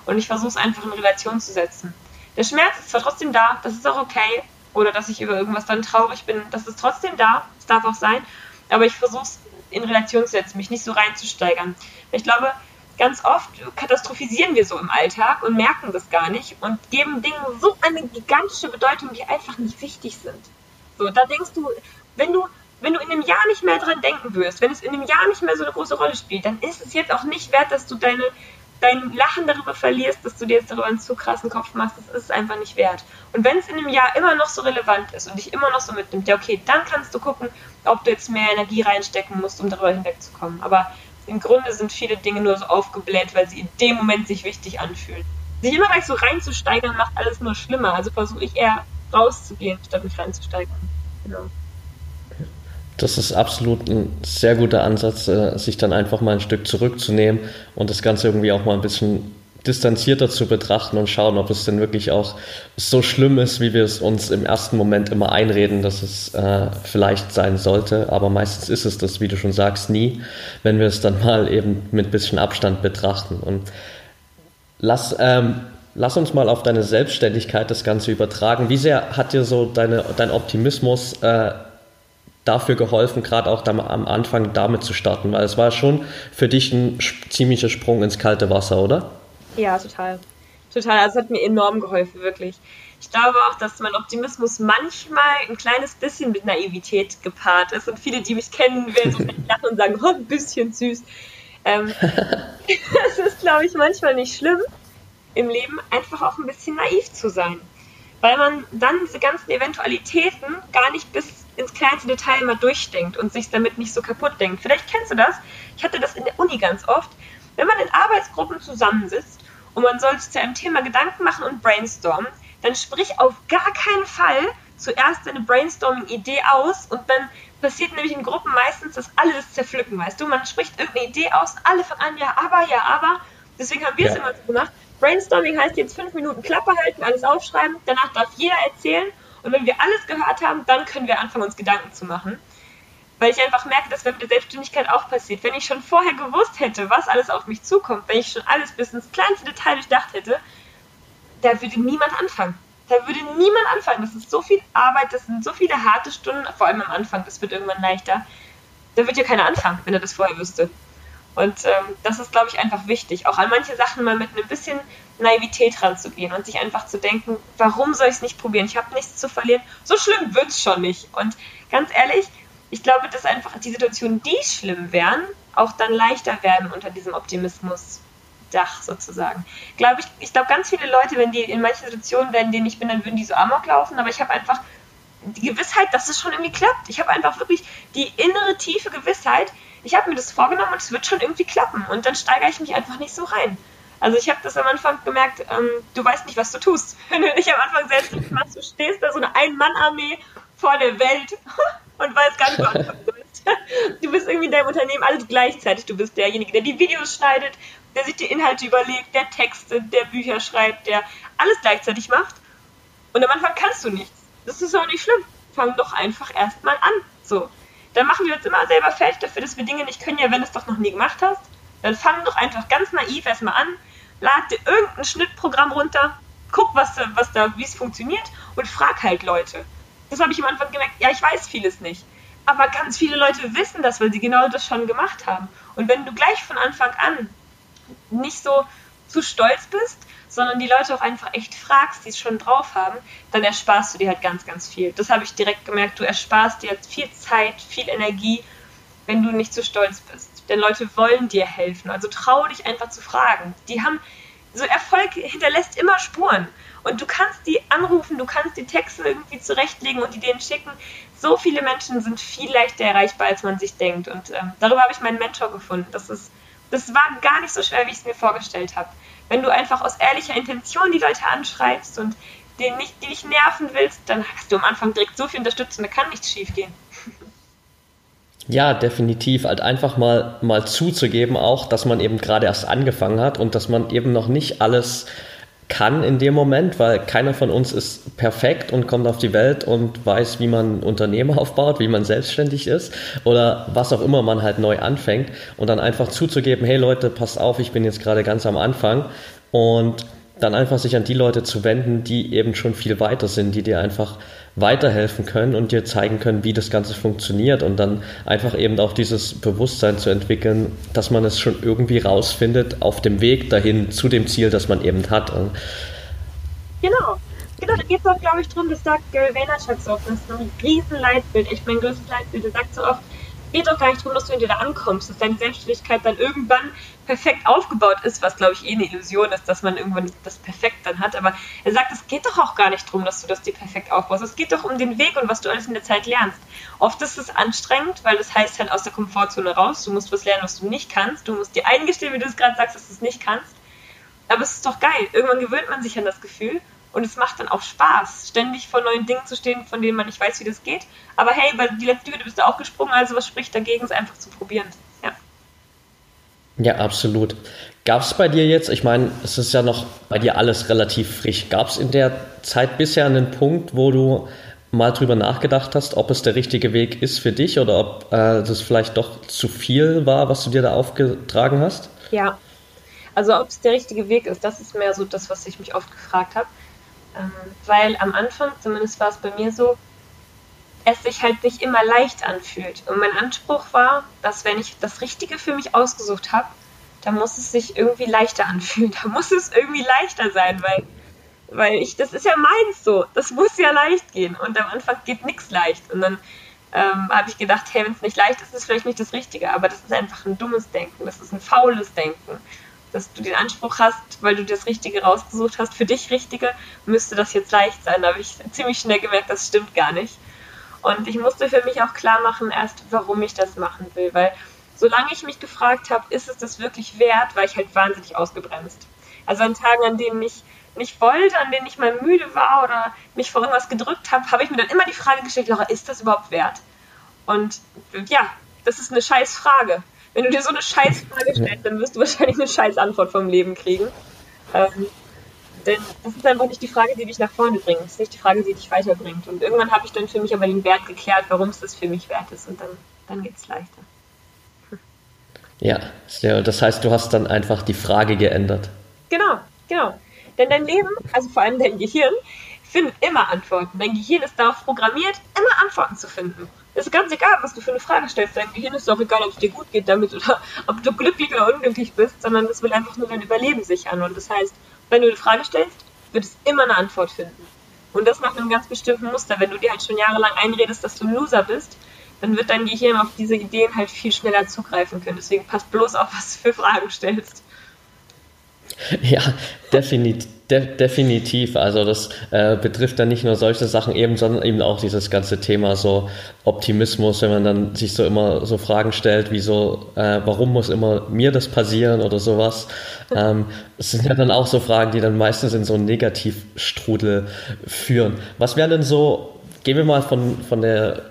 Und ich versuche es einfach in Relation zu setzen. Der Schmerz ist zwar trotzdem da, das ist auch okay. Oder dass ich über irgendwas dann traurig bin, das ist trotzdem da, das darf auch sein. Aber ich versuche es in Relation zu setzen, mich nicht so reinzusteigern. Ich glaube, ganz oft katastrophisieren wir so im Alltag und merken das gar nicht und geben Dingen so eine gigantische Bedeutung, die einfach nicht wichtig sind. So, da denkst du, wenn du, wenn du in einem Jahr nicht mehr dran denken wirst, wenn es in einem Jahr nicht mehr so eine große Rolle spielt, dann ist es jetzt auch nicht wert, dass du deine, dein Lachen darüber verlierst, dass du dir jetzt darüber einen zu krassen Kopf machst. Das ist es einfach nicht wert. Und wenn es in einem Jahr immer noch so relevant ist und dich immer noch so mitnimmt, ja okay, dann kannst du gucken, ob du jetzt mehr Energie reinstecken musst, um darüber hinwegzukommen. Aber im Grunde sind viele Dinge nur so aufgebläht, weil sie in dem Moment sich wichtig anfühlen. Sich immer gleich so reinzusteigern, macht alles nur schlimmer. Also versuche ich eher rauszugehen, statt mich reinzusteigern. Genau. Das ist absolut ein sehr guter Ansatz, äh, sich dann einfach mal ein Stück zurückzunehmen und das Ganze irgendwie auch mal ein bisschen distanzierter zu betrachten und schauen, ob es denn wirklich auch so schlimm ist, wie wir es uns im ersten Moment immer einreden, dass es äh, vielleicht sein sollte. Aber meistens ist es das, wie du schon sagst, nie, wenn wir es dann mal eben mit bisschen Abstand betrachten. Und lass, ähm, lass uns mal auf deine Selbstständigkeit das Ganze übertragen. Wie sehr hat dir so deine, dein Optimismus äh, dafür geholfen, gerade auch am Anfang damit zu starten? Weil es war schon für dich ein ziemlicher Sprung ins kalte Wasser, oder? Ja, total. Total. Also es hat mir enorm geholfen, wirklich. Ich glaube auch, dass mein Optimismus manchmal ein kleines bisschen mit Naivität gepaart ist. Und viele, die mich kennen, werden so lachen und sagen, oh, ein bisschen süß. Ähm, es ist, glaube ich, manchmal nicht schlimm, im Leben einfach auch ein bisschen naiv zu sein. Weil man dann diese ganzen Eventualitäten gar nicht bis ins kleinste Detail mal durchdenkt und sich damit nicht so kaputt denkt. Vielleicht kennst du das. Ich hatte das in der Uni ganz oft. Wenn man in Arbeitsgruppen zusammensitzt und man soll sich zu einem Thema Gedanken machen und brainstormen, dann sprich auf gar keinen Fall zuerst deine Brainstorming-Idee aus und dann passiert nämlich in Gruppen meistens, dass alle das zerpflücken, weißt du? Man spricht irgendeine Idee aus, alle fangen an, ja, aber, ja, aber. Deswegen haben wir es ja. immer so gemacht. Brainstorming heißt jetzt fünf Minuten Klappe halten, alles aufschreiben, danach darf jeder erzählen und wenn wir alles gehört haben, dann können wir anfangen, uns Gedanken zu machen weil ich einfach merke, dass mit der Selbstständigkeit auch passiert. Wenn ich schon vorher gewusst hätte, was alles auf mich zukommt, wenn ich schon alles bis ins kleinste Detail durchdacht hätte, da würde niemand anfangen. Da würde niemand anfangen. Das ist so viel Arbeit, das sind so viele harte Stunden, vor allem am Anfang, das wird irgendwann leichter. Da wird ja keiner anfangen, wenn er das vorher wüsste. Und ähm, das ist, glaube ich, einfach wichtig, auch an manche Sachen mal mit einem bisschen Naivität ranzugehen und sich einfach zu denken, warum soll ich es nicht probieren? Ich habe nichts zu verlieren. So schlimm wird es schon nicht. Und ganz ehrlich, ich glaube, dass einfach die Situationen, die schlimm wären, auch dann leichter werden unter diesem Optimismusdach sozusagen. Glaube ich, ich glaube, ganz viele Leute, wenn die in manchen Situationen wären, denen ich bin, dann würden die so amok laufen, aber ich habe einfach die Gewissheit, dass es schon irgendwie klappt. Ich habe einfach wirklich die innere tiefe Gewissheit, ich habe mir das vorgenommen und es wird schon irgendwie klappen und dann steigere ich mich einfach nicht so rein. Also ich habe das am Anfang gemerkt, ähm, du weißt nicht, was du tust. Wenn du nicht am Anfang selbst machst, du stehst da so eine Ein-Mann-Armee vor der Welt und weiß gar nicht, was du sollst. Du bist irgendwie in deinem Unternehmen alles gleichzeitig. Du bist derjenige, der die Videos schneidet, der sich die Inhalte überlegt, der Texte, der Bücher schreibt, der alles gleichzeitig macht. Und am Anfang kannst du nichts. Das ist auch nicht schlimm. Fang doch einfach erstmal an. So. Dann machen wir uns immer selber fertig dafür, dass wir Dinge nicht können, ja, wenn du es doch noch nie gemacht hast. Dann fang doch einfach ganz naiv erstmal an, lad dir irgendein Schnittprogramm runter, guck, was, was da, wie es funktioniert und frag halt Leute. Das habe ich am Anfang gemerkt, ja, ich weiß vieles nicht. Aber ganz viele Leute wissen das, weil sie genau das schon gemacht haben. Und wenn du gleich von Anfang an nicht so zu stolz bist, sondern die Leute auch einfach echt fragst, die es schon drauf haben, dann ersparst du dir halt ganz, ganz viel. Das habe ich direkt gemerkt. Du ersparst dir jetzt viel Zeit, viel Energie, wenn du nicht zu stolz bist. Denn Leute wollen dir helfen. Also trau dich einfach zu fragen. Die haben so Erfolg hinterlässt immer Spuren. Und du kannst die anrufen, du kannst die Texte irgendwie zurechtlegen und die denen schicken. So viele Menschen sind viel leichter erreichbar, als man sich denkt. Und ähm, darüber habe ich meinen Mentor gefunden. Das, ist, das war gar nicht so schwer, wie ich es mir vorgestellt habe. Wenn du einfach aus ehrlicher Intention die Leute anschreibst und den nicht, die dich nerven willst, dann hast du am Anfang direkt so viel Unterstützung, da kann nichts schief gehen. Ja, definitiv. Halt einfach mal, mal zuzugeben auch, dass man eben gerade erst angefangen hat und dass man eben noch nicht alles kann in dem Moment, weil keiner von uns ist perfekt und kommt auf die Welt und weiß, wie man Unternehmen aufbaut, wie man selbstständig ist oder was auch immer man halt neu anfängt und dann einfach zuzugeben, hey Leute, passt auf, ich bin jetzt gerade ganz am Anfang und dann einfach sich an die Leute zu wenden, die eben schon viel weiter sind, die dir einfach weiterhelfen können und dir zeigen können, wie das Ganze funktioniert und dann einfach eben auch dieses Bewusstsein zu entwickeln, dass man es schon irgendwie rausfindet auf dem Weg dahin zu dem Ziel, das man eben hat. Genau. Genau, da geht es auch, glaube ich, darum, das sagt Gary Vaynerchuk so oft, das ist ein riesen Leitbild, echt mein größtes Leitbild, der sagt so oft, geht doch gar nicht darum, dass du in dir da ankommst, dass deine Selbstständigkeit dann irgendwann perfekt aufgebaut ist, was glaube ich eh eine Illusion ist, dass man irgendwann das perfekt dann hat. Aber er sagt, es geht doch auch gar nicht darum, dass du das dir perfekt aufbaust. Es geht doch um den Weg und was du alles in der Zeit lernst. Oft ist es anstrengend, weil das heißt halt aus der Komfortzone raus. Du musst was lernen, was du nicht kannst. Du musst dir eingestehen, wie du es gerade sagst, dass du es nicht kannst. Aber es ist doch geil. Irgendwann gewöhnt man sich an das Gefühl und es macht dann auch Spaß, ständig vor neuen Dingen zu stehen, von denen man nicht weiß, wie das geht. Aber hey, bei die letzte Hürde bist du auch gesprungen, also was spricht dagegen, es einfach zu probieren. Ja. Ja, absolut. Gab es bei dir jetzt, ich meine, es ist ja noch bei dir alles relativ frisch, gab es in der Zeit bisher einen Punkt, wo du mal drüber nachgedacht hast, ob es der richtige Weg ist für dich oder ob äh, das vielleicht doch zu viel war, was du dir da aufgetragen hast? Ja, also ob es der richtige Weg ist, das ist mehr so das, was ich mich oft gefragt habe. Ähm, weil am Anfang, zumindest war es bei mir so, es sich halt nicht immer leicht anfühlt. Und mein Anspruch war, dass wenn ich das Richtige für mich ausgesucht habe, dann muss es sich irgendwie leichter anfühlen. Da muss es irgendwie leichter sein, weil, weil ich, das ist ja meins so. Das muss ja leicht gehen. Und am Anfang geht nichts leicht. Und dann ähm, habe ich gedacht, hey, wenn es nicht leicht ist, ist es vielleicht nicht das Richtige. Aber das ist einfach ein dummes Denken. Das ist ein faules Denken dass du den Anspruch hast, weil du das Richtige rausgesucht hast, für dich Richtige, müsste das jetzt leicht sein. Da habe ich ziemlich schnell gemerkt, das stimmt gar nicht. Und ich musste für mich auch klar machen, erst, warum ich das machen will. Weil solange ich mich gefragt habe, ist es das wirklich wert, war ich halt wahnsinnig ausgebremst. Also an Tagen, an denen ich nicht wollte, an denen ich mal müde war oder mich vor irgendwas gedrückt habe, habe ich mir dann immer die Frage gestellt, Laura, ist das überhaupt wert? Und ja, das ist eine scheiß Frage. Wenn du dir so eine Scheißfrage stellst, dann wirst du wahrscheinlich eine Scheißantwort vom Leben kriegen. Ähm, denn das ist einfach nicht die Frage, die dich nach vorne bringt. Das ist nicht die Frage, die dich weiterbringt. Und irgendwann habe ich dann für mich aber den Wert geklärt, warum es das für mich wert ist. Und dann, dann geht es leichter. Ja, das heißt, du hast dann einfach die Frage geändert. Genau, genau. Denn dein Leben, also vor allem dein Gehirn, findet immer Antworten. Dein Gehirn ist darauf programmiert, immer Antworten zu finden. Es ist ganz egal, was du für eine Frage stellst. Dein Gehirn ist auch egal, ob es dir gut geht damit oder ob du glücklich oder unglücklich bist, sondern es will einfach nur dein Überleben sichern. Und das heißt, wenn du eine Frage stellst, wird es immer eine Antwort finden. Und das nach einem ganz bestimmten Muster. Wenn du dir halt schon jahrelang einredest, dass du ein Loser bist, dann wird dein Gehirn auf diese Ideen halt viel schneller zugreifen können. Deswegen passt bloß auf, was du für Fragen stellst. Ja, definitiv. De definitiv. Also das äh, betrifft dann nicht nur solche Sachen eben, sondern eben auch dieses ganze Thema so Optimismus, wenn man dann sich so immer so Fragen stellt, wie so, äh, warum muss immer mir das passieren oder sowas. Ähm, es sind ja dann auch so Fragen, die dann meistens in so einen Negativstrudel führen. Was wäre denn so, gehen wir mal von, von der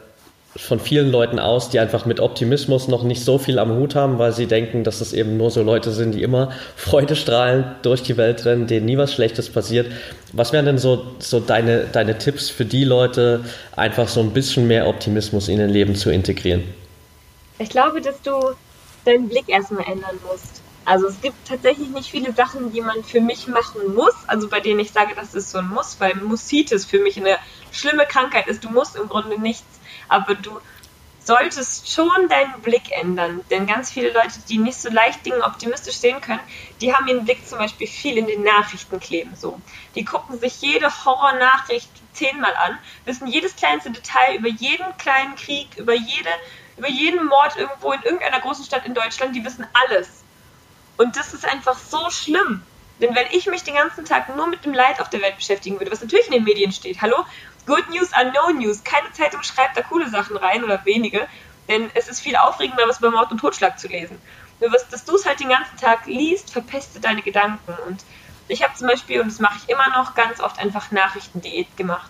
von vielen Leuten aus, die einfach mit Optimismus noch nicht so viel am Hut haben, weil sie denken, dass es eben nur so Leute sind, die immer freudestrahlend durch die Welt rennen, denen nie was Schlechtes passiert. Was wären denn so, so deine, deine Tipps für die Leute, einfach so ein bisschen mehr Optimismus in ihr Leben zu integrieren? Ich glaube, dass du deinen Blick erstmal ändern musst. Also es gibt tatsächlich nicht viele Sachen, die man für mich machen muss, also bei denen ich sage, das ist so ein Muss, weil Musitis für mich eine schlimme Krankheit ist. Du musst im Grunde nichts aber du solltest schon deinen Blick ändern. Denn ganz viele Leute, die nicht so leicht Dinge optimistisch sehen können, die haben ihren Blick zum Beispiel viel in den Nachrichten kleben. So. Die gucken sich jede Horrornachricht zehnmal an, wissen jedes kleinste Detail über jeden kleinen Krieg, über, jede, über jeden Mord irgendwo in irgendeiner großen Stadt in Deutschland, die wissen alles. Und das ist einfach so schlimm. Denn wenn ich mich den ganzen Tag nur mit dem Leid auf der Welt beschäftigen würde, was natürlich in den Medien steht, hallo, Good News are no News. Keine Zeitung schreibt da coole Sachen rein oder wenige, denn es ist viel aufregender, was über Mord und Totschlag zu lesen. Nur was, dass du es halt den ganzen Tag liest, verpestet deine Gedanken. Und ich habe zum Beispiel, und das mache ich immer noch, ganz oft einfach Nachrichtendiät gemacht.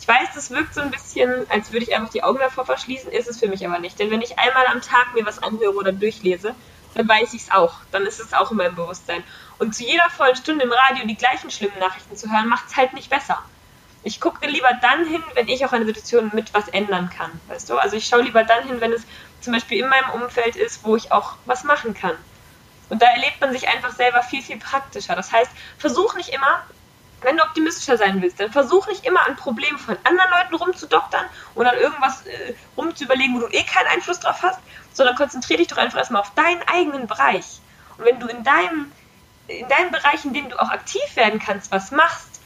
Ich weiß, das wirkt so ein bisschen, als würde ich einfach die Augen davor verschließen, ist es für mich aber nicht. Denn wenn ich einmal am Tag mir was anhöre oder durchlese, dann weiß ich es auch. Dann ist es auch in meinem Bewusstsein. Und zu jeder vollen Stunde im Radio die gleichen schlimmen Nachrichten zu hören, macht es halt nicht besser. Ich gucke lieber dann hin, wenn ich auch eine Situation mit was ändern kann. Weißt du? Also ich schaue lieber dann hin, wenn es zum Beispiel in meinem Umfeld ist, wo ich auch was machen kann. Und da erlebt man sich einfach selber viel, viel praktischer. Das heißt, versuch nicht immer, wenn du optimistischer sein willst, dann versuch nicht immer an Problemen von anderen Leuten rumzudoktern oder an irgendwas äh, rumzuüberlegen, wo du eh keinen Einfluss drauf hast, sondern konzentriere dich doch einfach erstmal auf deinen eigenen Bereich. Und wenn du in deinem, in deinem Bereich, in dem du auch aktiv werden kannst, was machst,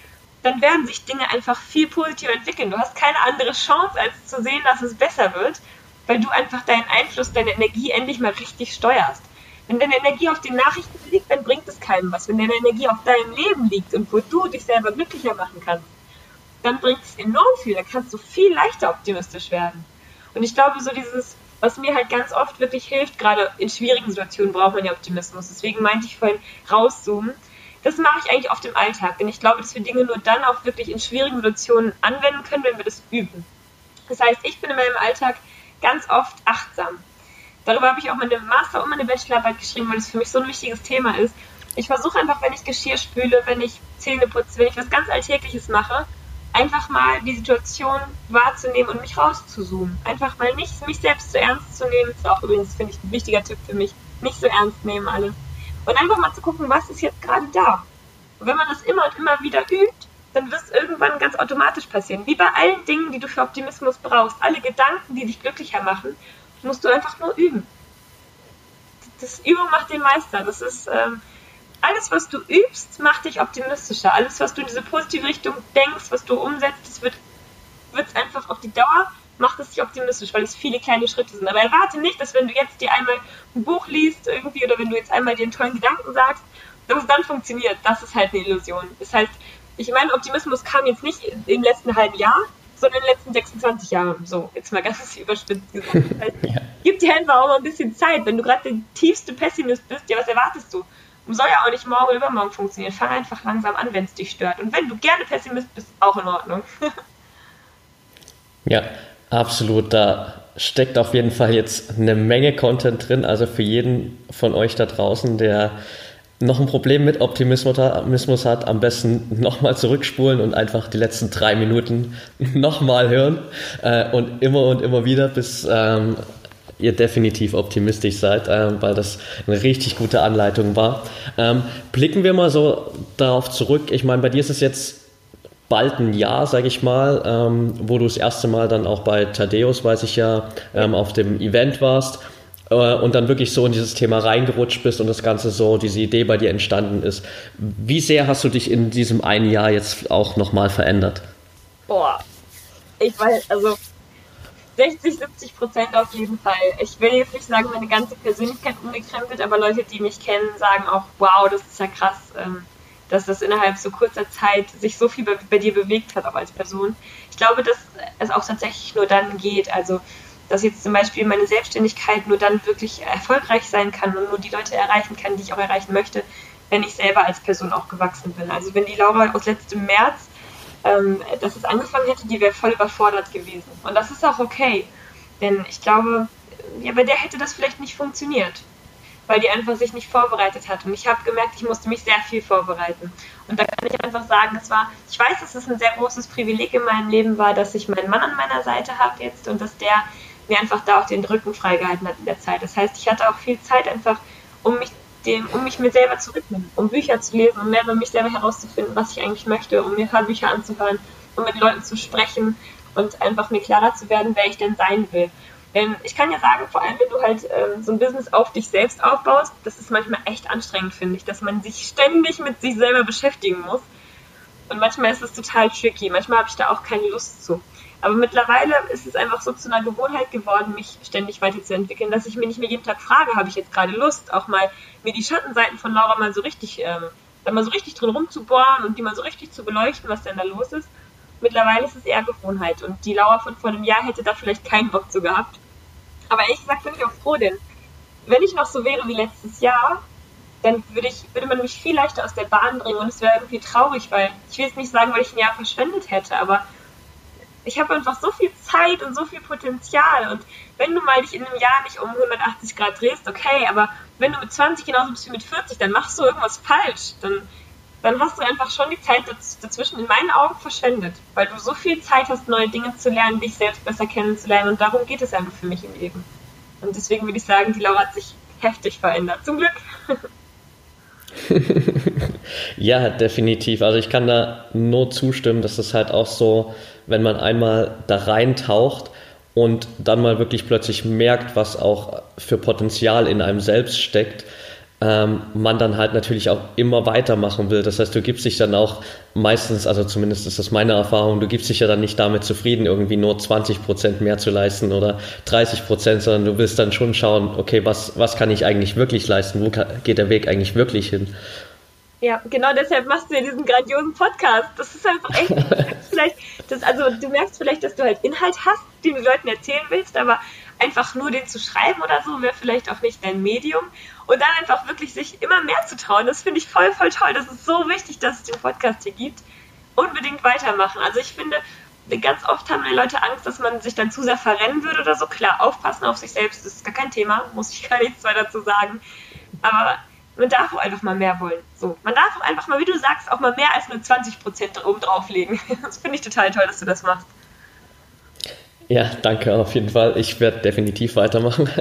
dann werden sich Dinge einfach viel positiver entwickeln. Du hast keine andere Chance, als zu sehen, dass es besser wird, weil du einfach deinen Einfluss, deine Energie endlich mal richtig steuerst. Wenn deine Energie auf den Nachrichten liegt, dann bringt es keinem was. Wenn deine Energie auf deinem Leben liegt und wo du dich selber glücklicher machen kannst, dann bringt es enorm viel. Dann kannst du viel leichter optimistisch werden. Und ich glaube, so dieses, was mir halt ganz oft wirklich hilft, gerade in schwierigen Situationen braucht man ja Optimismus. Deswegen meinte ich vorhin rauszoomen. Das mache ich eigentlich oft im Alltag, denn ich glaube, dass wir Dinge nur dann auch wirklich in schwierigen Situationen anwenden können, wenn wir das üben. Das heißt, ich bin in meinem Alltag ganz oft achtsam. Darüber habe ich auch meine Master- und meine Bachelorarbeit geschrieben, weil es für mich so ein wichtiges Thema ist. Ich versuche einfach, wenn ich Geschirr spüle, wenn ich Zähne putze, wenn ich was ganz Alltägliches mache, einfach mal die Situation wahrzunehmen und mich rauszuzoomen. Einfach mal nicht mich selbst so ernst zu nehmen. Das ist auch übrigens, finde ich, ein wichtiger Tipp für mich. Nicht so ernst nehmen alles. Und einfach mal zu gucken, was ist jetzt gerade da. Und wenn man das immer und immer wieder übt, dann wird es irgendwann ganz automatisch passieren. Wie bei allen Dingen, die du für Optimismus brauchst. Alle Gedanken, die dich glücklicher machen, musst du einfach nur üben. Das Übung macht den Meister. Das ist ähm, alles, was du übst, macht dich optimistischer. Alles, was du in diese positive Richtung denkst, was du umsetzt, das wird es einfach auf die Dauer macht es dich optimistisch, weil es viele kleine Schritte sind. Aber erwarte nicht, dass wenn du jetzt dir einmal ein Buch liest irgendwie oder wenn du jetzt einmal dir einen tollen Gedanken sagst, dass es dann funktioniert. Das ist halt eine Illusion. Das heißt, ich meine, Optimismus kam jetzt nicht im letzten halben Jahr, sondern in den letzten 26 Jahren. So, jetzt mal ganz überspitzt gesagt. Das heißt, ja. Gib dir einfach auch mal ein bisschen Zeit. Wenn du gerade der tiefste Pessimist bist, ja, was erwartest du? Soll ja auch nicht morgen oder übermorgen funktionieren. Fang einfach langsam an, wenn es dich stört. Und wenn du gerne Pessimist bist, auch in Ordnung. ja, absolut. Da steckt auf jeden Fall jetzt eine Menge Content drin. Also für jeden von euch da draußen, der noch ein Problem mit Optimismus hat, am besten nochmal zurückspulen und einfach die letzten drei Minuten nochmal hören äh, und immer und immer wieder, bis ähm, ihr definitiv optimistisch seid, äh, weil das eine richtig gute Anleitung war. Ähm, blicken wir mal so darauf zurück. Ich meine, bei dir ist es jetzt bald ein Jahr, sage ich mal, ähm, wo du das erste Mal dann auch bei Thaddeus, weiß ich ja, ähm, auf dem Event warst. Äh, und dann wirklich so in dieses Thema reingerutscht bist und das Ganze so, diese Idee bei dir entstanden ist. Wie sehr hast du dich in diesem einen Jahr jetzt auch nochmal verändert? Boah, ich weiß, also 60, 70 Prozent auf jeden Fall. Ich will jetzt nicht sagen, meine ganze Persönlichkeit umgekrempelt, aber Leute, die mich kennen, sagen auch, wow, das ist ja krass, ähm, dass das innerhalb so kurzer Zeit sich so viel bei, bei dir bewegt hat, auch als Person. Ich glaube, dass es auch tatsächlich nur dann geht. Also dass jetzt zum Beispiel meine Selbstständigkeit nur dann wirklich erfolgreich sein kann und nur die Leute erreichen kann, die ich auch erreichen möchte, wenn ich selber als Person auch gewachsen bin. Also wenn die Laura aus letztem März ähm, dass es angefangen hätte, die wäre voll überfordert gewesen. Und das ist auch okay. Denn ich glaube, ja, bei der hätte das vielleicht nicht funktioniert. Weil die einfach sich nicht vorbereitet hat. Und ich habe gemerkt, ich musste mich sehr viel vorbereiten. Und da kann ich einfach sagen, es war, ich weiß, dass es ein sehr großes Privileg in meinem Leben war, dass ich meinen Mann an meiner Seite habe jetzt und dass der mir einfach da auch den Rücken freigehalten hat in der Zeit. Das heißt, ich hatte auch viel Zeit einfach, um mich dem, um mich mir selber zu widmen, um Bücher zu lesen, um mehr über mich selber herauszufinden, was ich eigentlich möchte, um mir Hörbücher anzuhören, um mit Leuten zu sprechen und einfach mir klarer zu werden, wer ich denn sein will. Denn ich kann ja sagen, vor allem wenn du halt ähm, so ein Business auf dich selbst aufbaust, das ist manchmal echt anstrengend, finde ich, dass man sich ständig mit sich selber beschäftigen muss. Und manchmal ist es total tricky. Manchmal habe ich da auch keine Lust zu. Aber mittlerweile ist es einfach so zu einer Gewohnheit geworden, mich ständig weiterzuentwickeln, dass ich mir nicht mehr jeden Tag frage, habe ich jetzt gerade Lust, auch mal mir die Schattenseiten von Laura mal so richtig ähm, da mal so richtig drin rumzubohren und die mal so richtig zu beleuchten, was denn da los ist. Mittlerweile ist es eher Gewohnheit und die Lauer von vor einem Jahr hätte da vielleicht keinen Bock zu gehabt. Aber ehrlich gesagt bin ich auch froh, denn wenn ich noch so wäre wie letztes Jahr, dann würde, ich, würde man mich viel leichter aus der Bahn bringen und es wäre irgendwie traurig, weil ich will jetzt nicht sagen, weil ich ein Jahr verschwendet hätte, aber ich habe einfach so viel Zeit und so viel Potenzial und wenn du mal dich in einem Jahr nicht um 180 Grad drehst, okay, aber wenn du mit 20 genauso bist wie mit 40, dann machst du irgendwas falsch, dann, dann hast du einfach schon die Zeit dazwischen in meinen Augen verschwendet, weil du so viel Zeit hast, neue Dinge zu lernen, dich selbst besser kennenzulernen und darum geht es einfach für mich im Leben. Und deswegen würde ich sagen, die Laura hat sich heftig verändert, zum Glück. ja, definitiv. Also ich kann da nur zustimmen, dass es halt auch so, wenn man einmal da reintaucht und dann mal wirklich plötzlich merkt, was auch für Potenzial in einem selbst steckt, ähm, man dann halt natürlich auch immer weitermachen will. Das heißt, du gibst dich dann auch meistens, also zumindest ist das meine Erfahrung, du gibst dich ja dann nicht damit zufrieden, irgendwie nur 20 Prozent mehr zu leisten oder 30 Prozent, sondern du willst dann schon schauen, okay, was, was kann ich eigentlich wirklich leisten? Wo kann, geht der Weg eigentlich wirklich hin? Ja, genau deshalb machst du ja diesen grandiosen Podcast. Das ist einfach echt, vielleicht, das, also du merkst vielleicht, dass du halt Inhalt hast, den du Leuten erzählen willst, aber einfach nur den zu schreiben oder so wäre vielleicht auch nicht dein Medium und dann einfach wirklich sich immer mehr zu trauen. Das finde ich voll, voll toll. Das ist so wichtig, dass es den Podcast hier gibt. Unbedingt weitermachen. Also ich finde, ganz oft haben die Leute Angst, dass man sich dann zu sehr verrennen würde oder so. Klar, aufpassen auf sich selbst ist gar kein Thema, muss ich gar nichts weiter dazu sagen. Aber man darf auch einfach mal mehr wollen. So, man darf auch einfach mal, wie du sagst, auch mal mehr als nur 20% oben drauflegen. Das finde ich total toll, dass du das machst. Ja, danke auf jeden Fall. Ich werde definitiv weitermachen.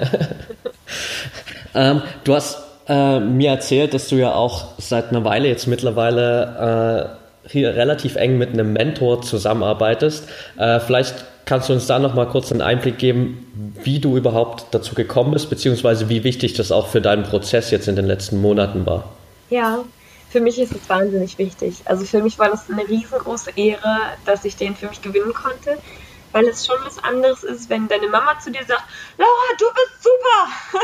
Ähm, du hast äh, mir erzählt, dass du ja auch seit einer Weile jetzt mittlerweile äh, hier relativ eng mit einem Mentor zusammenarbeitest. Äh, vielleicht kannst du uns da noch mal kurz einen Einblick geben, wie du überhaupt dazu gekommen bist, beziehungsweise wie wichtig das auch für deinen Prozess jetzt in den letzten Monaten war. Ja, für mich ist es wahnsinnig wichtig. Also für mich war das eine riesengroße Ehre, dass ich den für mich gewinnen konnte weil es schon was anderes ist, wenn deine Mama zu dir sagt, Laura, du bist super.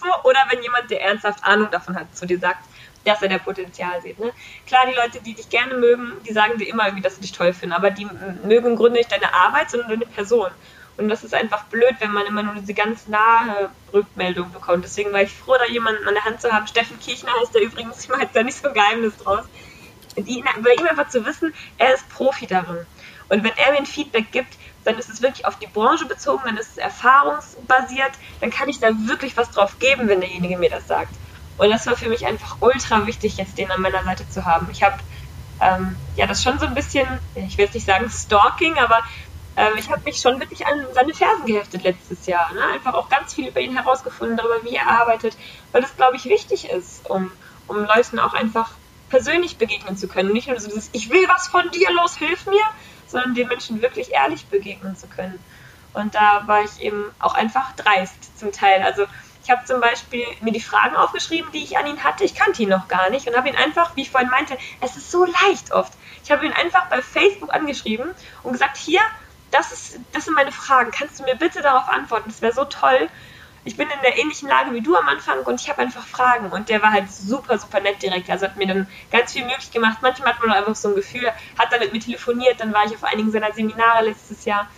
so, oder wenn jemand, der ernsthaft Ahnung davon hat, zu dir sagt, dass er der Potenzial sieht. Ne? Klar, die Leute, die dich gerne mögen, die sagen dir immer irgendwie, dass sie dich toll finden, aber die mögen im Grunde nicht deine Arbeit, sondern deine Person. Und das ist einfach blöd, wenn man immer nur diese ganz nahe Rückmeldung bekommt. Deswegen war ich froh, da jemanden an der Hand zu haben. Steffen Kirchner heißt er übrigens, ich mache jetzt da nicht so ein Geheimnis draus. Die, bei ihm einfach zu wissen, er ist Profi darin. Und wenn er mir ein Feedback gibt, dann ist es wirklich auf die Branche bezogen, dann ist es erfahrungsbasiert, dann kann ich da wirklich was drauf geben, wenn derjenige mir das sagt. Und das war für mich einfach ultra wichtig, jetzt den an meiner Seite zu haben. Ich habe ähm, ja das schon so ein bisschen, ich will jetzt nicht sagen Stalking, aber ähm, ich habe mich schon wirklich an seine Fersen geheftet letztes Jahr. Ne? Einfach auch ganz viel über ihn herausgefunden, darüber, wie er arbeitet, weil das, glaube ich, wichtig ist, um, um Leuten auch einfach persönlich begegnen zu können. nicht nur so dieses, ich will was von dir, los, hilf mir, sondern den Menschen wirklich ehrlich begegnen zu können. Und da war ich eben auch einfach dreist zum Teil. Also ich habe zum Beispiel mir die Fragen aufgeschrieben, die ich an ihn hatte. Ich kannte ihn noch gar nicht und habe ihn einfach, wie ich vorhin meinte, es ist so leicht oft. Ich habe ihn einfach bei Facebook angeschrieben und gesagt, hier, das, ist, das sind meine Fragen. Kannst du mir bitte darauf antworten? Das wäre so toll ich bin in der ähnlichen Lage wie du am Anfang und ich habe einfach Fragen. Und der war halt super, super nett direkt. Also hat mir dann ganz viel möglich gemacht. Manchmal hat man einfach so ein Gefühl, hat dann mit mir telefoniert, dann war ich auf einigen seiner Seminare letztes Jahr.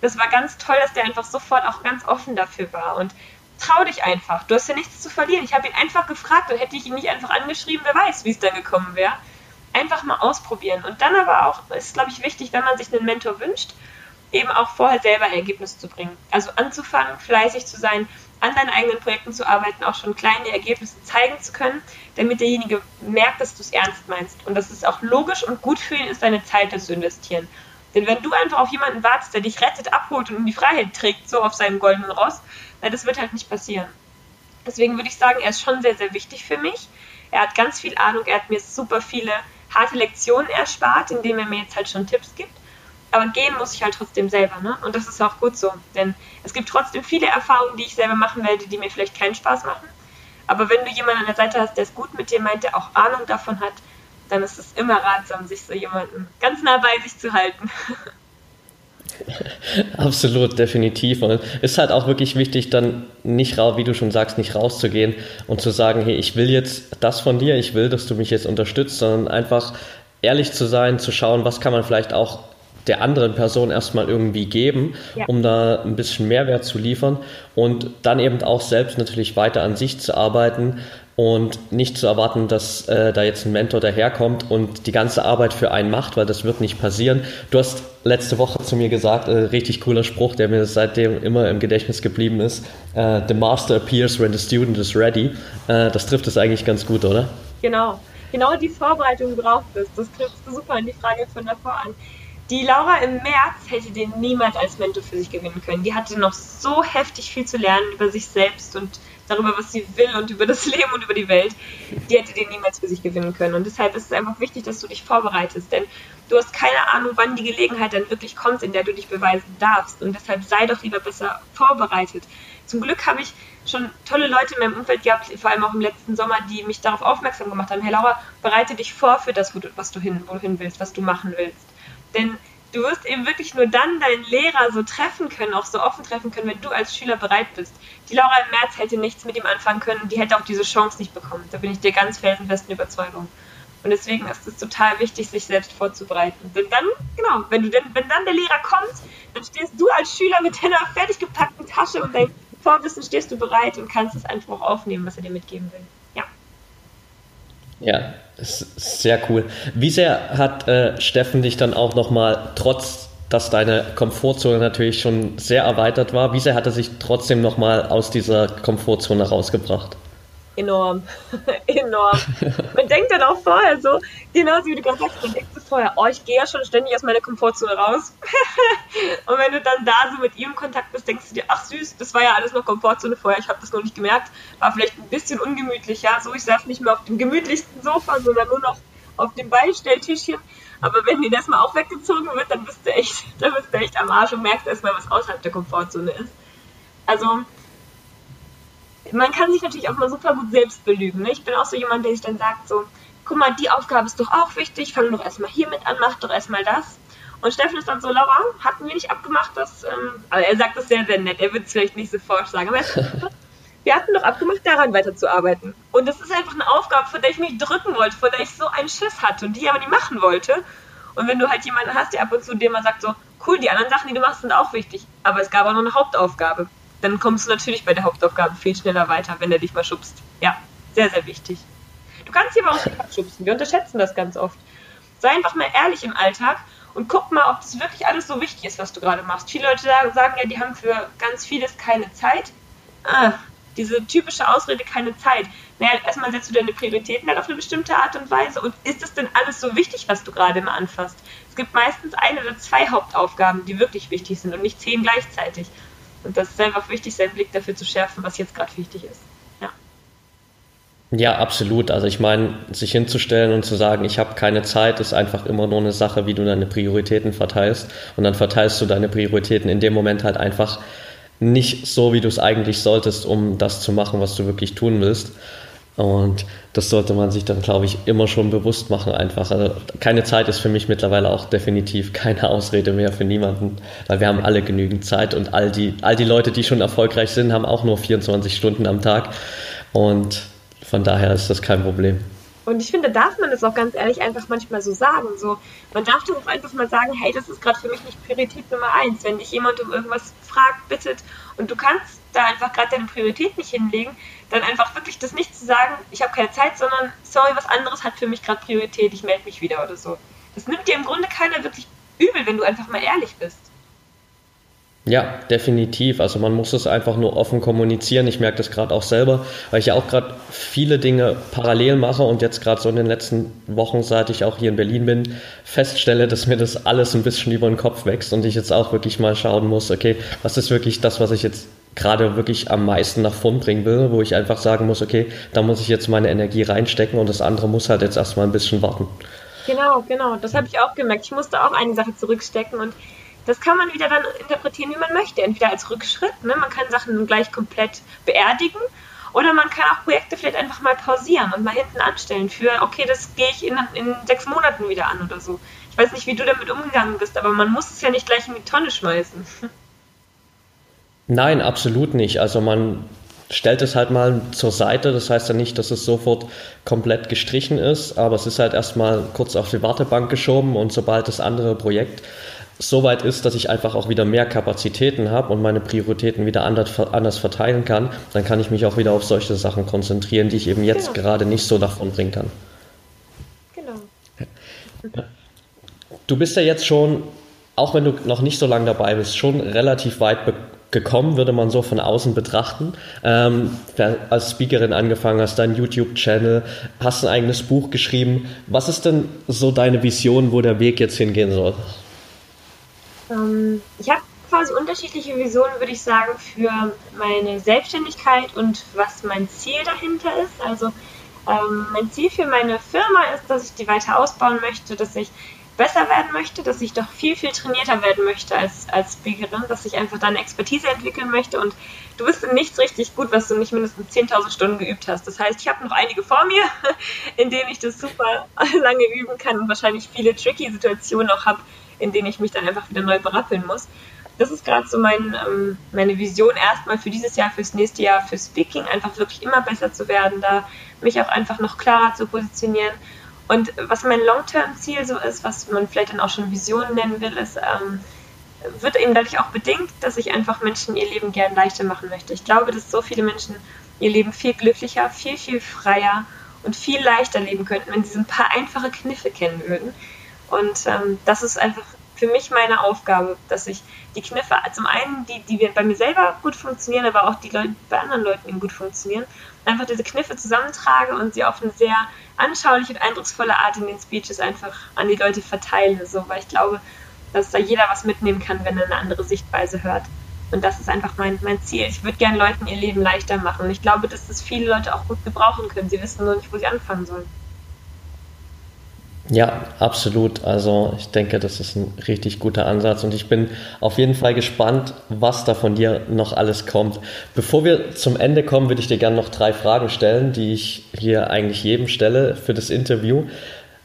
Das war ganz toll, dass der einfach sofort auch ganz offen dafür war. Und trau dich einfach. Du hast ja nichts zu verlieren. Ich habe ihn einfach gefragt und hätte ich ihn nicht einfach angeschrieben, wer weiß, wie es dann gekommen wäre. Einfach mal ausprobieren. Und dann aber auch, ist glaube ich wichtig, wenn man sich einen Mentor wünscht, eben auch vorher selber Ergebnisse zu bringen. Also anzufangen, fleißig zu sein, an deinen eigenen Projekten zu arbeiten, auch schon kleine Ergebnisse zeigen zu können, damit derjenige merkt, dass du es ernst meinst. Und dass es auch logisch und gut für ihn ist, deine Zeit zu investieren. Denn wenn du einfach auf jemanden wartest, der dich rettet, abholt und in die Freiheit trägt, so auf seinem goldenen Ross, na, das wird halt nicht passieren. Deswegen würde ich sagen, er ist schon sehr, sehr wichtig für mich. Er hat ganz viel Ahnung, er hat mir super viele harte Lektionen erspart, indem er mir jetzt halt schon Tipps gibt aber gehen muss ich halt trotzdem selber, ne? Und das ist auch gut so, denn es gibt trotzdem viele Erfahrungen, die ich selber machen werde, die mir vielleicht keinen Spaß machen. Aber wenn du jemanden an der Seite hast, der es gut mit dir meint, der auch Ahnung davon hat, dann ist es immer ratsam, sich so jemanden ganz nah bei sich zu halten. Absolut, definitiv. Und es ist halt auch wirklich wichtig, dann nicht raus, wie du schon sagst, nicht rauszugehen und zu sagen, hey, ich will jetzt das von dir, ich will, dass du mich jetzt unterstützt, sondern einfach ehrlich zu sein, zu schauen, was kann man vielleicht auch der anderen Person erstmal irgendwie geben, ja. um da ein bisschen Mehrwert zu liefern und dann eben auch selbst natürlich weiter an sich zu arbeiten und nicht zu erwarten, dass äh, da jetzt ein Mentor daherkommt und die ganze Arbeit für einen macht, weil das wird nicht passieren. Du hast letzte Woche zu mir gesagt, äh, richtig cooler Spruch, der mir seitdem immer im Gedächtnis geblieben ist. Äh, the master appears when the student is ready. Äh, das trifft es eigentlich ganz gut, oder? Genau. Genau die Vorbereitung braucht es. Das trifft super in die Frage von davor an. Die Laura im März hätte den niemals als Mentor für sich gewinnen können. Die hatte noch so heftig viel zu lernen über sich selbst und darüber, was sie will und über das Leben und über die Welt. Die hätte den niemals für sich gewinnen können. Und deshalb ist es einfach wichtig, dass du dich vorbereitest. Denn du hast keine Ahnung, wann die Gelegenheit dann wirklich kommt, in der du dich beweisen darfst. Und deshalb sei doch lieber besser vorbereitet. Zum Glück habe ich schon tolle Leute in meinem Umfeld gehabt, vor allem auch im letzten Sommer, die mich darauf aufmerksam gemacht haben. Hey Laura, bereite dich vor für das, wo du, was du hin, wo du hin willst, was du machen willst. Denn du wirst eben wirklich nur dann deinen Lehrer so treffen können, auch so offen treffen können, wenn du als Schüler bereit bist. Die Laura im März hätte nichts mit ihm anfangen können, die hätte auch diese Chance nicht bekommen. Da bin ich dir ganz felsenfesten Überzeugung. Und deswegen ist es total wichtig, sich selbst vorzubereiten. Denn dann, genau, wenn, du denn, wenn dann der Lehrer kommt, dann stehst du als Schüler mit deiner fertig gepackten Tasche und deinem Vorwissen stehst du bereit und kannst es einfach aufnehmen, was er dir mitgeben will. Ja. Sehr cool. Wie sehr hat äh, Steffen dich dann auch nochmal, trotz dass deine Komfortzone natürlich schon sehr erweitert war, wie sehr hat er sich trotzdem nochmal aus dieser Komfortzone rausgebracht? Enorm. enorm. Man denkt dann auch vorher so, genauso wie du gerade sagst, man denkt so vorher, oh, ich gehe ja schon ständig aus meiner Komfortzone raus. und wenn du dann da so mit ihm in Kontakt bist, denkst du dir, ach süß, das war ja alles noch Komfortzone vorher, ich habe das noch nicht gemerkt, war vielleicht ein bisschen ungemütlich, ja, so ich saß nicht mehr auf dem gemütlichsten Sofa, sondern nur noch auf dem Beistelltischchen. Aber wenn dir das mal auch weggezogen wird, dann bist du echt, dann bist du echt am Arsch und merkst erstmal, was außerhalb der Komfortzone ist. Also, man kann sich natürlich auch mal super gut selbst belügen. Ne? Ich bin auch so jemand, der sich dann sagt so, guck mal, die Aufgabe ist doch auch wichtig, fang doch erstmal hiermit an, mach doch erstmal das. Und Steffen ist dann so, Laura, hatten wir nicht abgemacht, dass, ähm, also er sagt das sehr, sehr nett, er wird es vielleicht nicht sofort sagen, aber wir hatten doch abgemacht, daran weiterzuarbeiten. Und das ist einfach eine Aufgabe, vor der ich mich drücken wollte, vor der ich so einen Schiss hatte und die aber nicht machen wollte. Und wenn du halt jemanden hast, der ab und zu dir mal sagt so, cool, die anderen Sachen, die du machst, sind auch wichtig, aber es gab auch noch eine Hauptaufgabe dann kommst du natürlich bei der Hauptaufgabe viel schneller weiter, wenn er dich mal schubst. Ja, sehr, sehr wichtig. Du kannst sie aber auch nicht abschubsen. Wir unterschätzen das ganz oft. Sei einfach mal ehrlich im Alltag und guck mal, ob das wirklich alles so wichtig ist, was du gerade machst. Viele Leute sagen ja, die haben für ganz vieles keine Zeit. Ah, diese typische Ausrede, keine Zeit. Naja, erstmal setzt du deine Prioritäten halt auf eine bestimmte Art und Weise. Und ist es denn alles so wichtig, was du gerade immer anfasst? Es gibt meistens eine oder zwei Hauptaufgaben, die wirklich wichtig sind und nicht zehn gleichzeitig. Und das ist einfach wichtig, seinen Blick dafür zu schärfen, was jetzt gerade wichtig ist. Ja. Ja, absolut. Also ich meine, sich hinzustellen und zu sagen, ich habe keine Zeit, ist einfach immer nur eine Sache, wie du deine Prioritäten verteilst. Und dann verteilst du deine Prioritäten in dem Moment halt einfach nicht so, wie du es eigentlich solltest, um das zu machen, was du wirklich tun willst. Und das sollte man sich dann, glaube ich, immer schon bewusst machen einfach. Also keine Zeit ist für mich mittlerweile auch definitiv keine Ausrede mehr für niemanden, weil wir haben alle genügend Zeit und all die, all die Leute, die schon erfolgreich sind, haben auch nur 24 Stunden am Tag. Und von daher ist das kein Problem. Und ich finde, darf man das auch ganz ehrlich einfach manchmal so sagen. So, man darf doch einfach mal sagen, hey, das ist gerade für mich nicht Priorität Nummer eins. Wenn dich jemand um irgendwas fragt, bittet und du kannst da einfach gerade deine Priorität nicht hinlegen, dann einfach wirklich das nicht zu sagen, ich habe keine Zeit, sondern sorry, was anderes hat für mich gerade Priorität, ich melde mich wieder oder so. Das nimmt dir im Grunde keiner wirklich übel, wenn du einfach mal ehrlich bist. Ja, definitiv. Also man muss es einfach nur offen kommunizieren. Ich merke das gerade auch selber, weil ich ja auch gerade viele Dinge parallel mache und jetzt gerade so in den letzten Wochen, seit ich auch hier in Berlin bin, feststelle, dass mir das alles ein bisschen über den Kopf wächst und ich jetzt auch wirklich mal schauen muss, okay, was ist wirklich das, was ich jetzt gerade wirklich am meisten nach vorn bringen will, wo ich einfach sagen muss, okay, da muss ich jetzt meine Energie reinstecken und das andere muss halt jetzt erstmal ein bisschen warten. Genau, genau. Das habe ich auch gemerkt. Ich musste auch eine Sache zurückstecken und das kann man wieder dann interpretieren, wie man möchte. Entweder als Rückschritt, ne? man kann Sachen gleich komplett beerdigen, Oder man kann auch Projekte vielleicht einfach mal pausieren und mal hinten anstellen für, okay, das gehe ich in, in sechs Monaten wieder an oder so. Ich weiß nicht, wie du damit umgegangen bist, aber man muss es ja nicht gleich in die Tonne schmeißen. Nein, absolut nicht. Also man stellt es halt mal zur Seite. Das heißt ja nicht, dass es sofort komplett gestrichen ist, aber es ist halt erstmal kurz auf die Wartebank geschoben und sobald das andere Projekt so weit ist, dass ich einfach auch wieder mehr Kapazitäten habe und meine Prioritäten wieder anders verteilen kann, dann kann ich mich auch wieder auf solche Sachen konzentrieren, die ich eben jetzt genau. gerade nicht so davon bringen kann. Genau. Du bist ja jetzt schon, auch wenn du noch nicht so lange dabei bist, schon relativ weit gekommen, würde man so von außen betrachten. Ähm, als Speakerin angefangen hast, dein YouTube-Channel, hast ein eigenes Buch geschrieben. Was ist denn so deine Vision, wo der Weg jetzt hingehen soll? Ähm, ich habe quasi unterschiedliche Visionen, würde ich sagen, für meine Selbstständigkeit und was mein Ziel dahinter ist. Also ähm, mein Ziel für meine Firma ist, dass ich die weiter ausbauen möchte, dass ich besser werden möchte, dass ich doch viel, viel trainierter werden möchte als, als Speakerin, dass ich einfach deine Expertise entwickeln möchte und du bist in nichts richtig gut, was du nicht mindestens 10.000 Stunden geübt hast. Das heißt, ich habe noch einige vor mir, in denen ich das super lange üben kann und wahrscheinlich viele tricky Situationen auch habe, in denen ich mich dann einfach wieder neu berappeln muss. Das ist gerade so mein, ähm, meine Vision erstmal für dieses Jahr, fürs nächste Jahr, für Speaking, einfach wirklich immer besser zu werden, da mich auch einfach noch klarer zu positionieren. Und was mein Long-Term-Ziel so ist, was man vielleicht dann auch schon Vision nennen will, ist, ähm, wird eben dadurch auch bedingt, dass ich einfach Menschen ihr Leben gern leichter machen möchte. Ich glaube, dass so viele Menschen ihr Leben viel glücklicher, viel, viel freier und viel leichter leben könnten, wenn sie so ein paar einfache Kniffe kennen würden, und ähm, das ist einfach für mich meine Aufgabe, dass ich die Kniffe, zum einen die, die bei mir selber gut funktionieren, aber auch die Leute bei anderen Leuten eben gut funktionieren, einfach diese Kniffe zusammentrage und sie auf eine sehr anschauliche und eindrucksvolle Art in den Speeches einfach an die Leute verteile, so, weil ich glaube, dass da jeder was mitnehmen kann, wenn er eine andere Sichtweise hört. Und das ist einfach mein, mein Ziel. Ich würde gerne Leuten ihr Leben leichter machen. Und ich glaube, dass das viele Leute auch gut gebrauchen können. Sie wissen nur nicht, wo sie anfangen sollen. Ja, absolut. Also ich denke, das ist ein richtig guter Ansatz und ich bin auf jeden Fall gespannt, was da von dir noch alles kommt. Bevor wir zum Ende kommen, würde ich dir gerne noch drei Fragen stellen, die ich hier eigentlich jedem stelle für das Interview.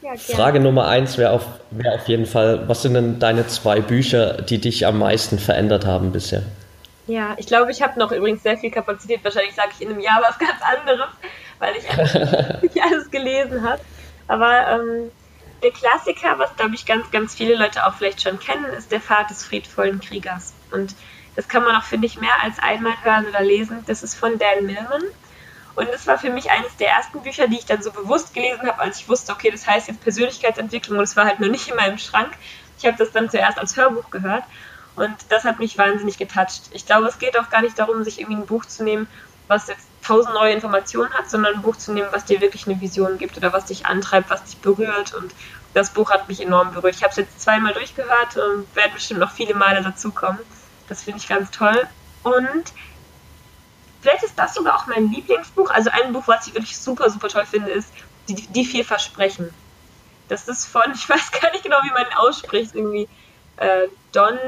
Ja, Frage Nummer eins wäre auf, wär auf jeden Fall, was sind denn deine zwei Bücher, die dich am meisten verändert haben bisher? Ja, ich glaube, ich habe noch übrigens sehr viel Kapazität. Wahrscheinlich sage ich in einem Jahr was ganz anderes, weil ich nicht alles gelesen habe. Aber ähm, der Klassiker, was glaube ich ganz, ganz viele Leute auch vielleicht schon kennen, ist der Pfad des friedvollen Kriegers. Und das kann man auch, finde ich, mehr als einmal hören oder lesen. Das ist von Dan Millman. Und das war für mich eines der ersten Bücher, die ich dann so bewusst gelesen habe, als ich wusste, okay, das heißt jetzt Persönlichkeitsentwicklung und es war halt nur nicht in meinem Schrank. Ich habe das dann zuerst als Hörbuch gehört und das hat mich wahnsinnig getoucht. Ich glaube, es geht auch gar nicht darum, sich irgendwie ein Buch zu nehmen, was jetzt tausend neue Informationen hat, sondern ein Buch zu nehmen, was dir wirklich eine Vision gibt oder was dich antreibt, was dich berührt. Und das Buch hat mich enorm berührt. Ich habe es jetzt zweimal durchgehört und werde bestimmt noch viele Male dazukommen. Das finde ich ganz toll. Und vielleicht ist das sogar auch mein Lieblingsbuch. Also ein Buch, was ich wirklich super, super toll finde, ist Die, die vier Versprechen. Das ist von, ich weiß gar nicht genau, wie man ihn ausspricht, irgendwie äh, Don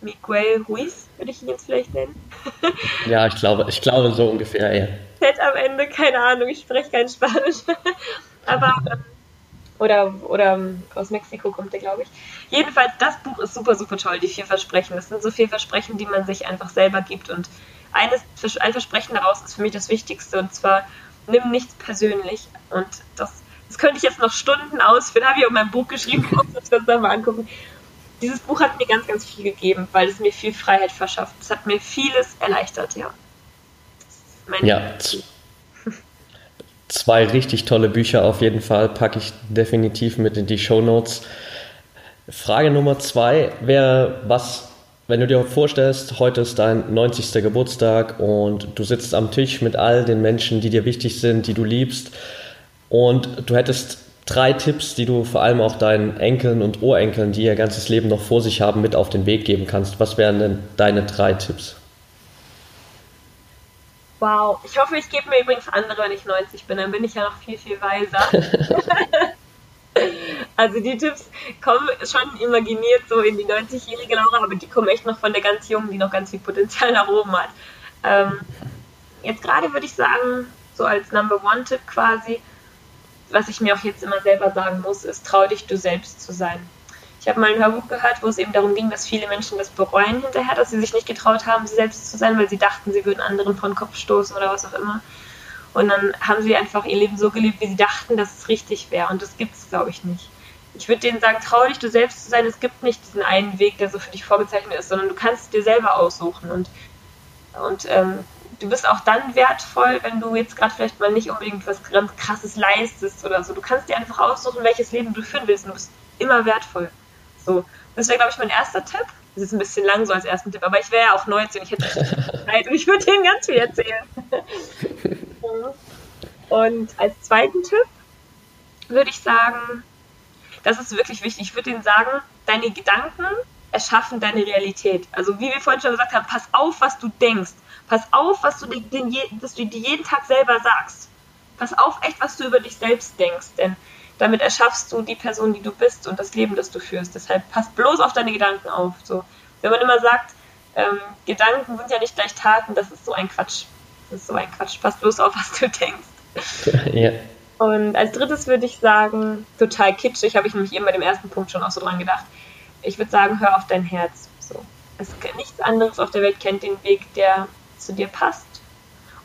Miguel Ruiz, würde ich ihn jetzt vielleicht nennen. ja, ich glaube, ich glaube so ungefähr, ja. Z am Ende, keine Ahnung, ich spreche kein Spanisch. Aber, ähm, oder, oder ähm, aus Mexiko kommt der, glaube ich. Jedenfalls, das Buch ist super, super toll, die vier Versprechen. Das sind so vier Versprechen, die man sich einfach selber gibt. Und eines, ein Versprechen daraus ist für mich das Wichtigste, und zwar, nimm nichts persönlich. Und das, das könnte ich jetzt noch Stunden ausführen, habe ich auch in meinem Buch geschrieben, muss ich das dann mal angucken dieses Buch hat mir ganz, ganz viel gegeben, weil es mir viel Freiheit verschafft. Es hat mir vieles erleichtert, ja. ja, zwei richtig tolle Bücher auf jeden Fall, packe ich definitiv mit in die Show Notes. Frage Nummer zwei wäre, was, wenn du dir vorstellst, heute ist dein 90. Geburtstag und du sitzt am Tisch mit all den Menschen, die dir wichtig sind, die du liebst und du hättest drei Tipps, die du vor allem auch deinen Enkeln und Urenkeln, die ihr ganzes Leben noch vor sich haben, mit auf den Weg geben kannst. Was wären denn deine drei Tipps? Wow, ich hoffe, ich gebe mir übrigens andere, wenn ich 90 bin, dann bin ich ja noch viel, viel weiser. also die Tipps kommen schon imaginiert so in die 90-jährige Laura, aber die kommen echt noch von der ganz Jungen, die noch ganz viel Potenzial nach oben hat. Ähm, jetzt gerade würde ich sagen, so als Number One-Tipp quasi, was ich mir auch jetzt immer selber sagen muss, ist, trau dich, du selbst zu sein. Ich habe mal ein Hörbuch gehört, wo es eben darum ging, dass viele Menschen das bereuen hinterher, dass sie sich nicht getraut haben, sie selbst zu sein, weil sie dachten, sie würden anderen vor den Kopf stoßen oder was auch immer. Und dann haben sie einfach ihr Leben so gelebt, wie sie dachten, dass es richtig wäre. Und das gibt es, glaube ich, nicht. Ich würde denen sagen, trau dich, du selbst zu sein. Es gibt nicht diesen einen Weg, der so für dich vorgezeichnet ist, sondern du kannst es dir selber aussuchen. Und, und ähm, du bist auch dann wertvoll, wenn du jetzt gerade vielleicht mal nicht unbedingt was ganz Krasses leistest oder so. Du kannst dir einfach aussuchen, welches Leben du führen willst. Und du bist immer wertvoll. So, das wäre, glaube ich, mein erster Tipp. Das ist ein bisschen lang so als ersten Tipp, aber ich wäre ja auch 19, ich hätte Zeit und ich würde denen ganz viel erzählen. und als zweiten Tipp würde ich sagen, das ist wirklich wichtig. Ich würde denen sagen, deine Gedanken erschaffen deine Realität. Also wie wir vorhin schon gesagt haben, pass auf, was du denkst. Pass auf, was du dir, dass du dir jeden Tag selber sagst. Pass auf echt, was du über dich selbst denkst. Denn damit erschaffst du die Person, die du bist und das Leben, das du führst. Deshalb pass bloß auf deine Gedanken auf. So, wenn man immer sagt, ähm, Gedanken sind ja nicht gleich Taten, das ist so ein Quatsch. Das ist so ein Quatsch. Pass bloß auf, was du denkst. ja. Und als drittes würde ich sagen, total kitschig, habe ich nämlich eben bei dem ersten Punkt schon auch so dran gedacht. Ich würde sagen, hör auf dein Herz. So. Es, nichts anderes auf der Welt kennt den Weg, der zu dir passt.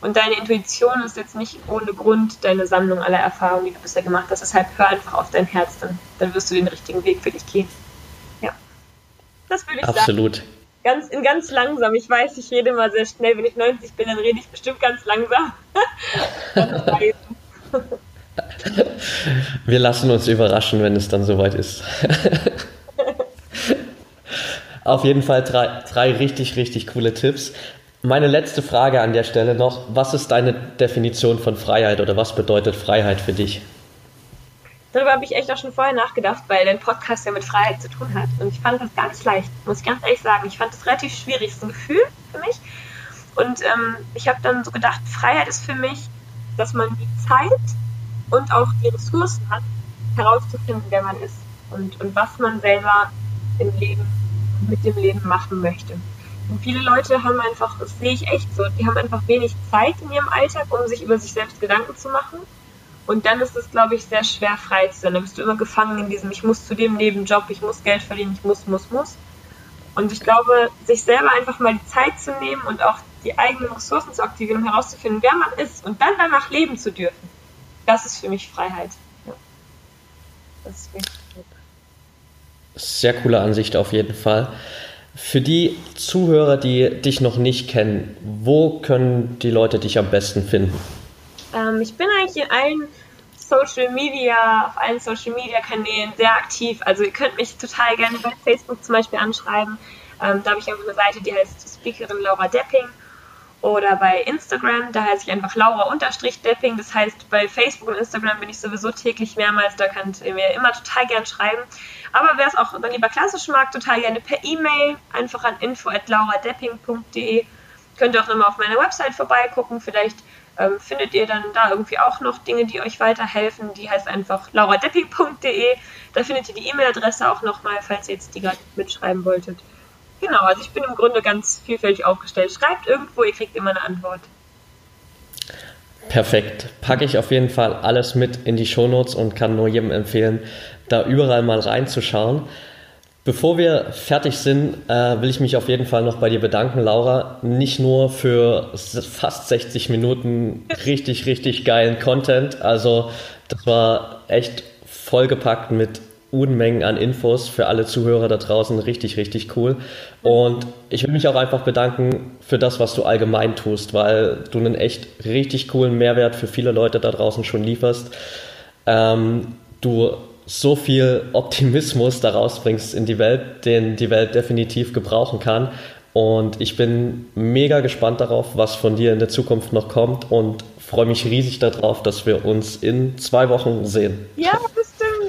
Und deine Intuition ist jetzt nicht ohne Grund deine Sammlung aller Erfahrungen, die du bisher gemacht hast. Deshalb hör einfach auf dein Herz, dann, dann wirst du den richtigen Weg für dich gehen. Ja. Das würde ich Absolut. sagen. Ganz, in ganz langsam. Ich weiß, ich rede immer sehr schnell. Wenn ich 90 bin, dann rede ich bestimmt ganz langsam. Wir lassen uns überraschen, wenn es dann soweit ist. Auf jeden Fall drei, drei richtig, richtig coole Tipps. Meine letzte Frage an der Stelle noch. Was ist deine Definition von Freiheit oder was bedeutet Freiheit für dich? Darüber habe ich echt auch schon vorher nachgedacht, weil dein Podcast ja mit Freiheit zu tun hat. Und ich fand das nicht leicht, muss ich ganz ehrlich sagen. Ich fand das relativ schwierig. Ist ein Gefühl für mich. Und ähm, ich habe dann so gedacht, Freiheit ist für mich, dass man die Zeit und auch die Ressourcen hat, herauszufinden, wer man ist und, und was man selber im Leben, mit dem Leben machen möchte. Und viele Leute haben einfach, das sehe ich echt so, die haben einfach wenig Zeit in ihrem Alltag, um sich über sich selbst Gedanken zu machen. Und dann ist es, glaube ich, sehr schwer frei zu sein. Dann bist du immer gefangen in diesem, ich muss zu dem Nebenjob, ich muss Geld verdienen, ich muss, muss, muss. Und ich glaube, sich selber einfach mal die Zeit zu nehmen und auch die eigenen Ressourcen zu aktivieren, um herauszufinden, wer man ist und dann danach leben zu dürfen, das ist für mich Freiheit. Ja. Das ist wichtig. Sehr coole Ansicht auf jeden Fall. Für die Zuhörer, die dich noch nicht kennen, wo können die Leute dich am besten finden? Ähm, ich bin eigentlich in allen Social Media, auf allen Social Media Kanälen sehr aktiv. Also ihr könnt mich total gerne bei Facebook zum Beispiel anschreiben. Ähm, da habe ich einfach eine Seite, die heißt Speakerin Laura Depping. Oder bei Instagram, da heiße ich einfach Laura-Depping. Das heißt, bei Facebook und Instagram bin ich sowieso täglich mehrmals, da könnt ihr mir immer total gern schreiben. Aber wer es auch dann lieber klassisch mag, total gerne per E-Mail, einfach an info.lauradepping.de. Könnt ihr auch immer auf meiner Website vorbeigucken. Vielleicht ähm, findet ihr dann da irgendwie auch noch Dinge, die euch weiterhelfen. Die heißt einfach lauradepping.de. Da findet ihr die E-Mail-Adresse auch nochmal, falls ihr jetzt die gerade mitschreiben wolltet. Genau, also ich bin im Grunde ganz vielfältig aufgestellt. Schreibt irgendwo, ihr kriegt immer eine Antwort. Perfekt. Packe ich auf jeden Fall alles mit in die Shownotes und kann nur jedem empfehlen, da überall mal reinzuschauen. Bevor wir fertig sind, äh, will ich mich auf jeden Fall noch bei dir bedanken, Laura. Nicht nur für fast 60 Minuten richtig, richtig geilen Content. Also, das war echt vollgepackt mit Unmengen an Infos für alle Zuhörer da draußen. Richtig, richtig cool. Und ich will mich auch einfach bedanken für das, was du allgemein tust, weil du einen echt richtig coolen Mehrwert für viele Leute da draußen schon lieferst. Ähm, du so viel Optimismus daraus bringst in die Welt, den die Welt definitiv gebrauchen kann. Und ich bin mega gespannt darauf, was von dir in der Zukunft noch kommt und freue mich riesig darauf, dass wir uns in zwei Wochen sehen. Ja,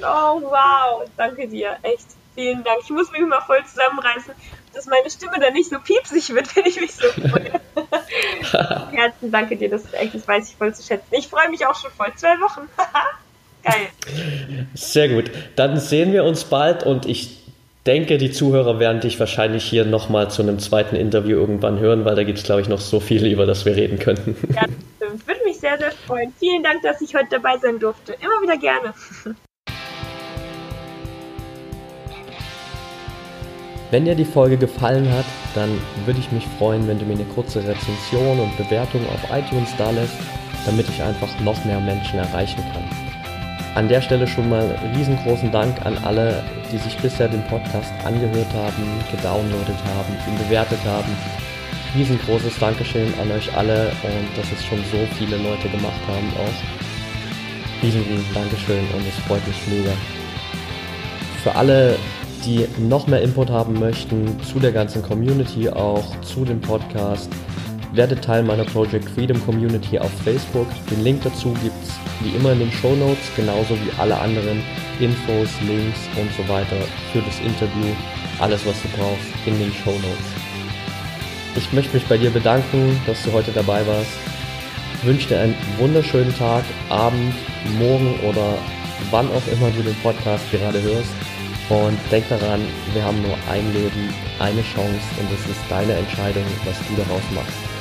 Oh, wow. Danke dir. Echt. Vielen Dank. Ich muss mich immer voll zusammenreißen, dass meine Stimme dann nicht so piepsig wird, wenn ich mich so freue. Herzen, danke dir. Das ist echt, das weiß ich voll zu schätzen. Ich freue mich auch schon voll. Zwei Wochen. Geil. Sehr gut. Dann sehen wir uns bald und ich denke, die Zuhörer werden dich wahrscheinlich hier nochmal zu einem zweiten Interview irgendwann hören, weil da gibt es, glaube ich, noch so viel, über das wir reden könnten. Ja, das stimmt. Würde mich sehr, sehr freuen. Vielen Dank, dass ich heute dabei sein durfte. Immer wieder gerne. Wenn dir die Folge gefallen hat, dann würde ich mich freuen, wenn du mir eine kurze Rezension und Bewertung auf iTunes da lässt, damit ich einfach noch mehr Menschen erreichen kann. An der Stelle schon mal riesengroßen Dank an alle, die sich bisher den Podcast angehört haben, gedownloadet haben, ihn bewertet haben. Riesengroßes Dankeschön an euch alle und dass es schon so viele Leute gemacht haben auch. Riesen, riesen Dankeschön und es freut mich mega. Für alle, die noch mehr Input haben möchten zu der ganzen Community, auch zu dem Podcast, werdet Teil meiner Project Freedom Community auf Facebook. Den Link dazu gibt es wie immer in den Show Notes, genauso wie alle anderen Infos, Links und so weiter für das Interview. Alles, was du brauchst, in den Show Notes. Ich möchte mich bei dir bedanken, dass du heute dabei warst. Ich wünsche dir einen wunderschönen Tag, Abend, Morgen oder wann auch immer du den Podcast gerade hörst. Und denk daran, wir haben nur ein Leben, eine Chance und es ist deine Entscheidung, was du daraus machst.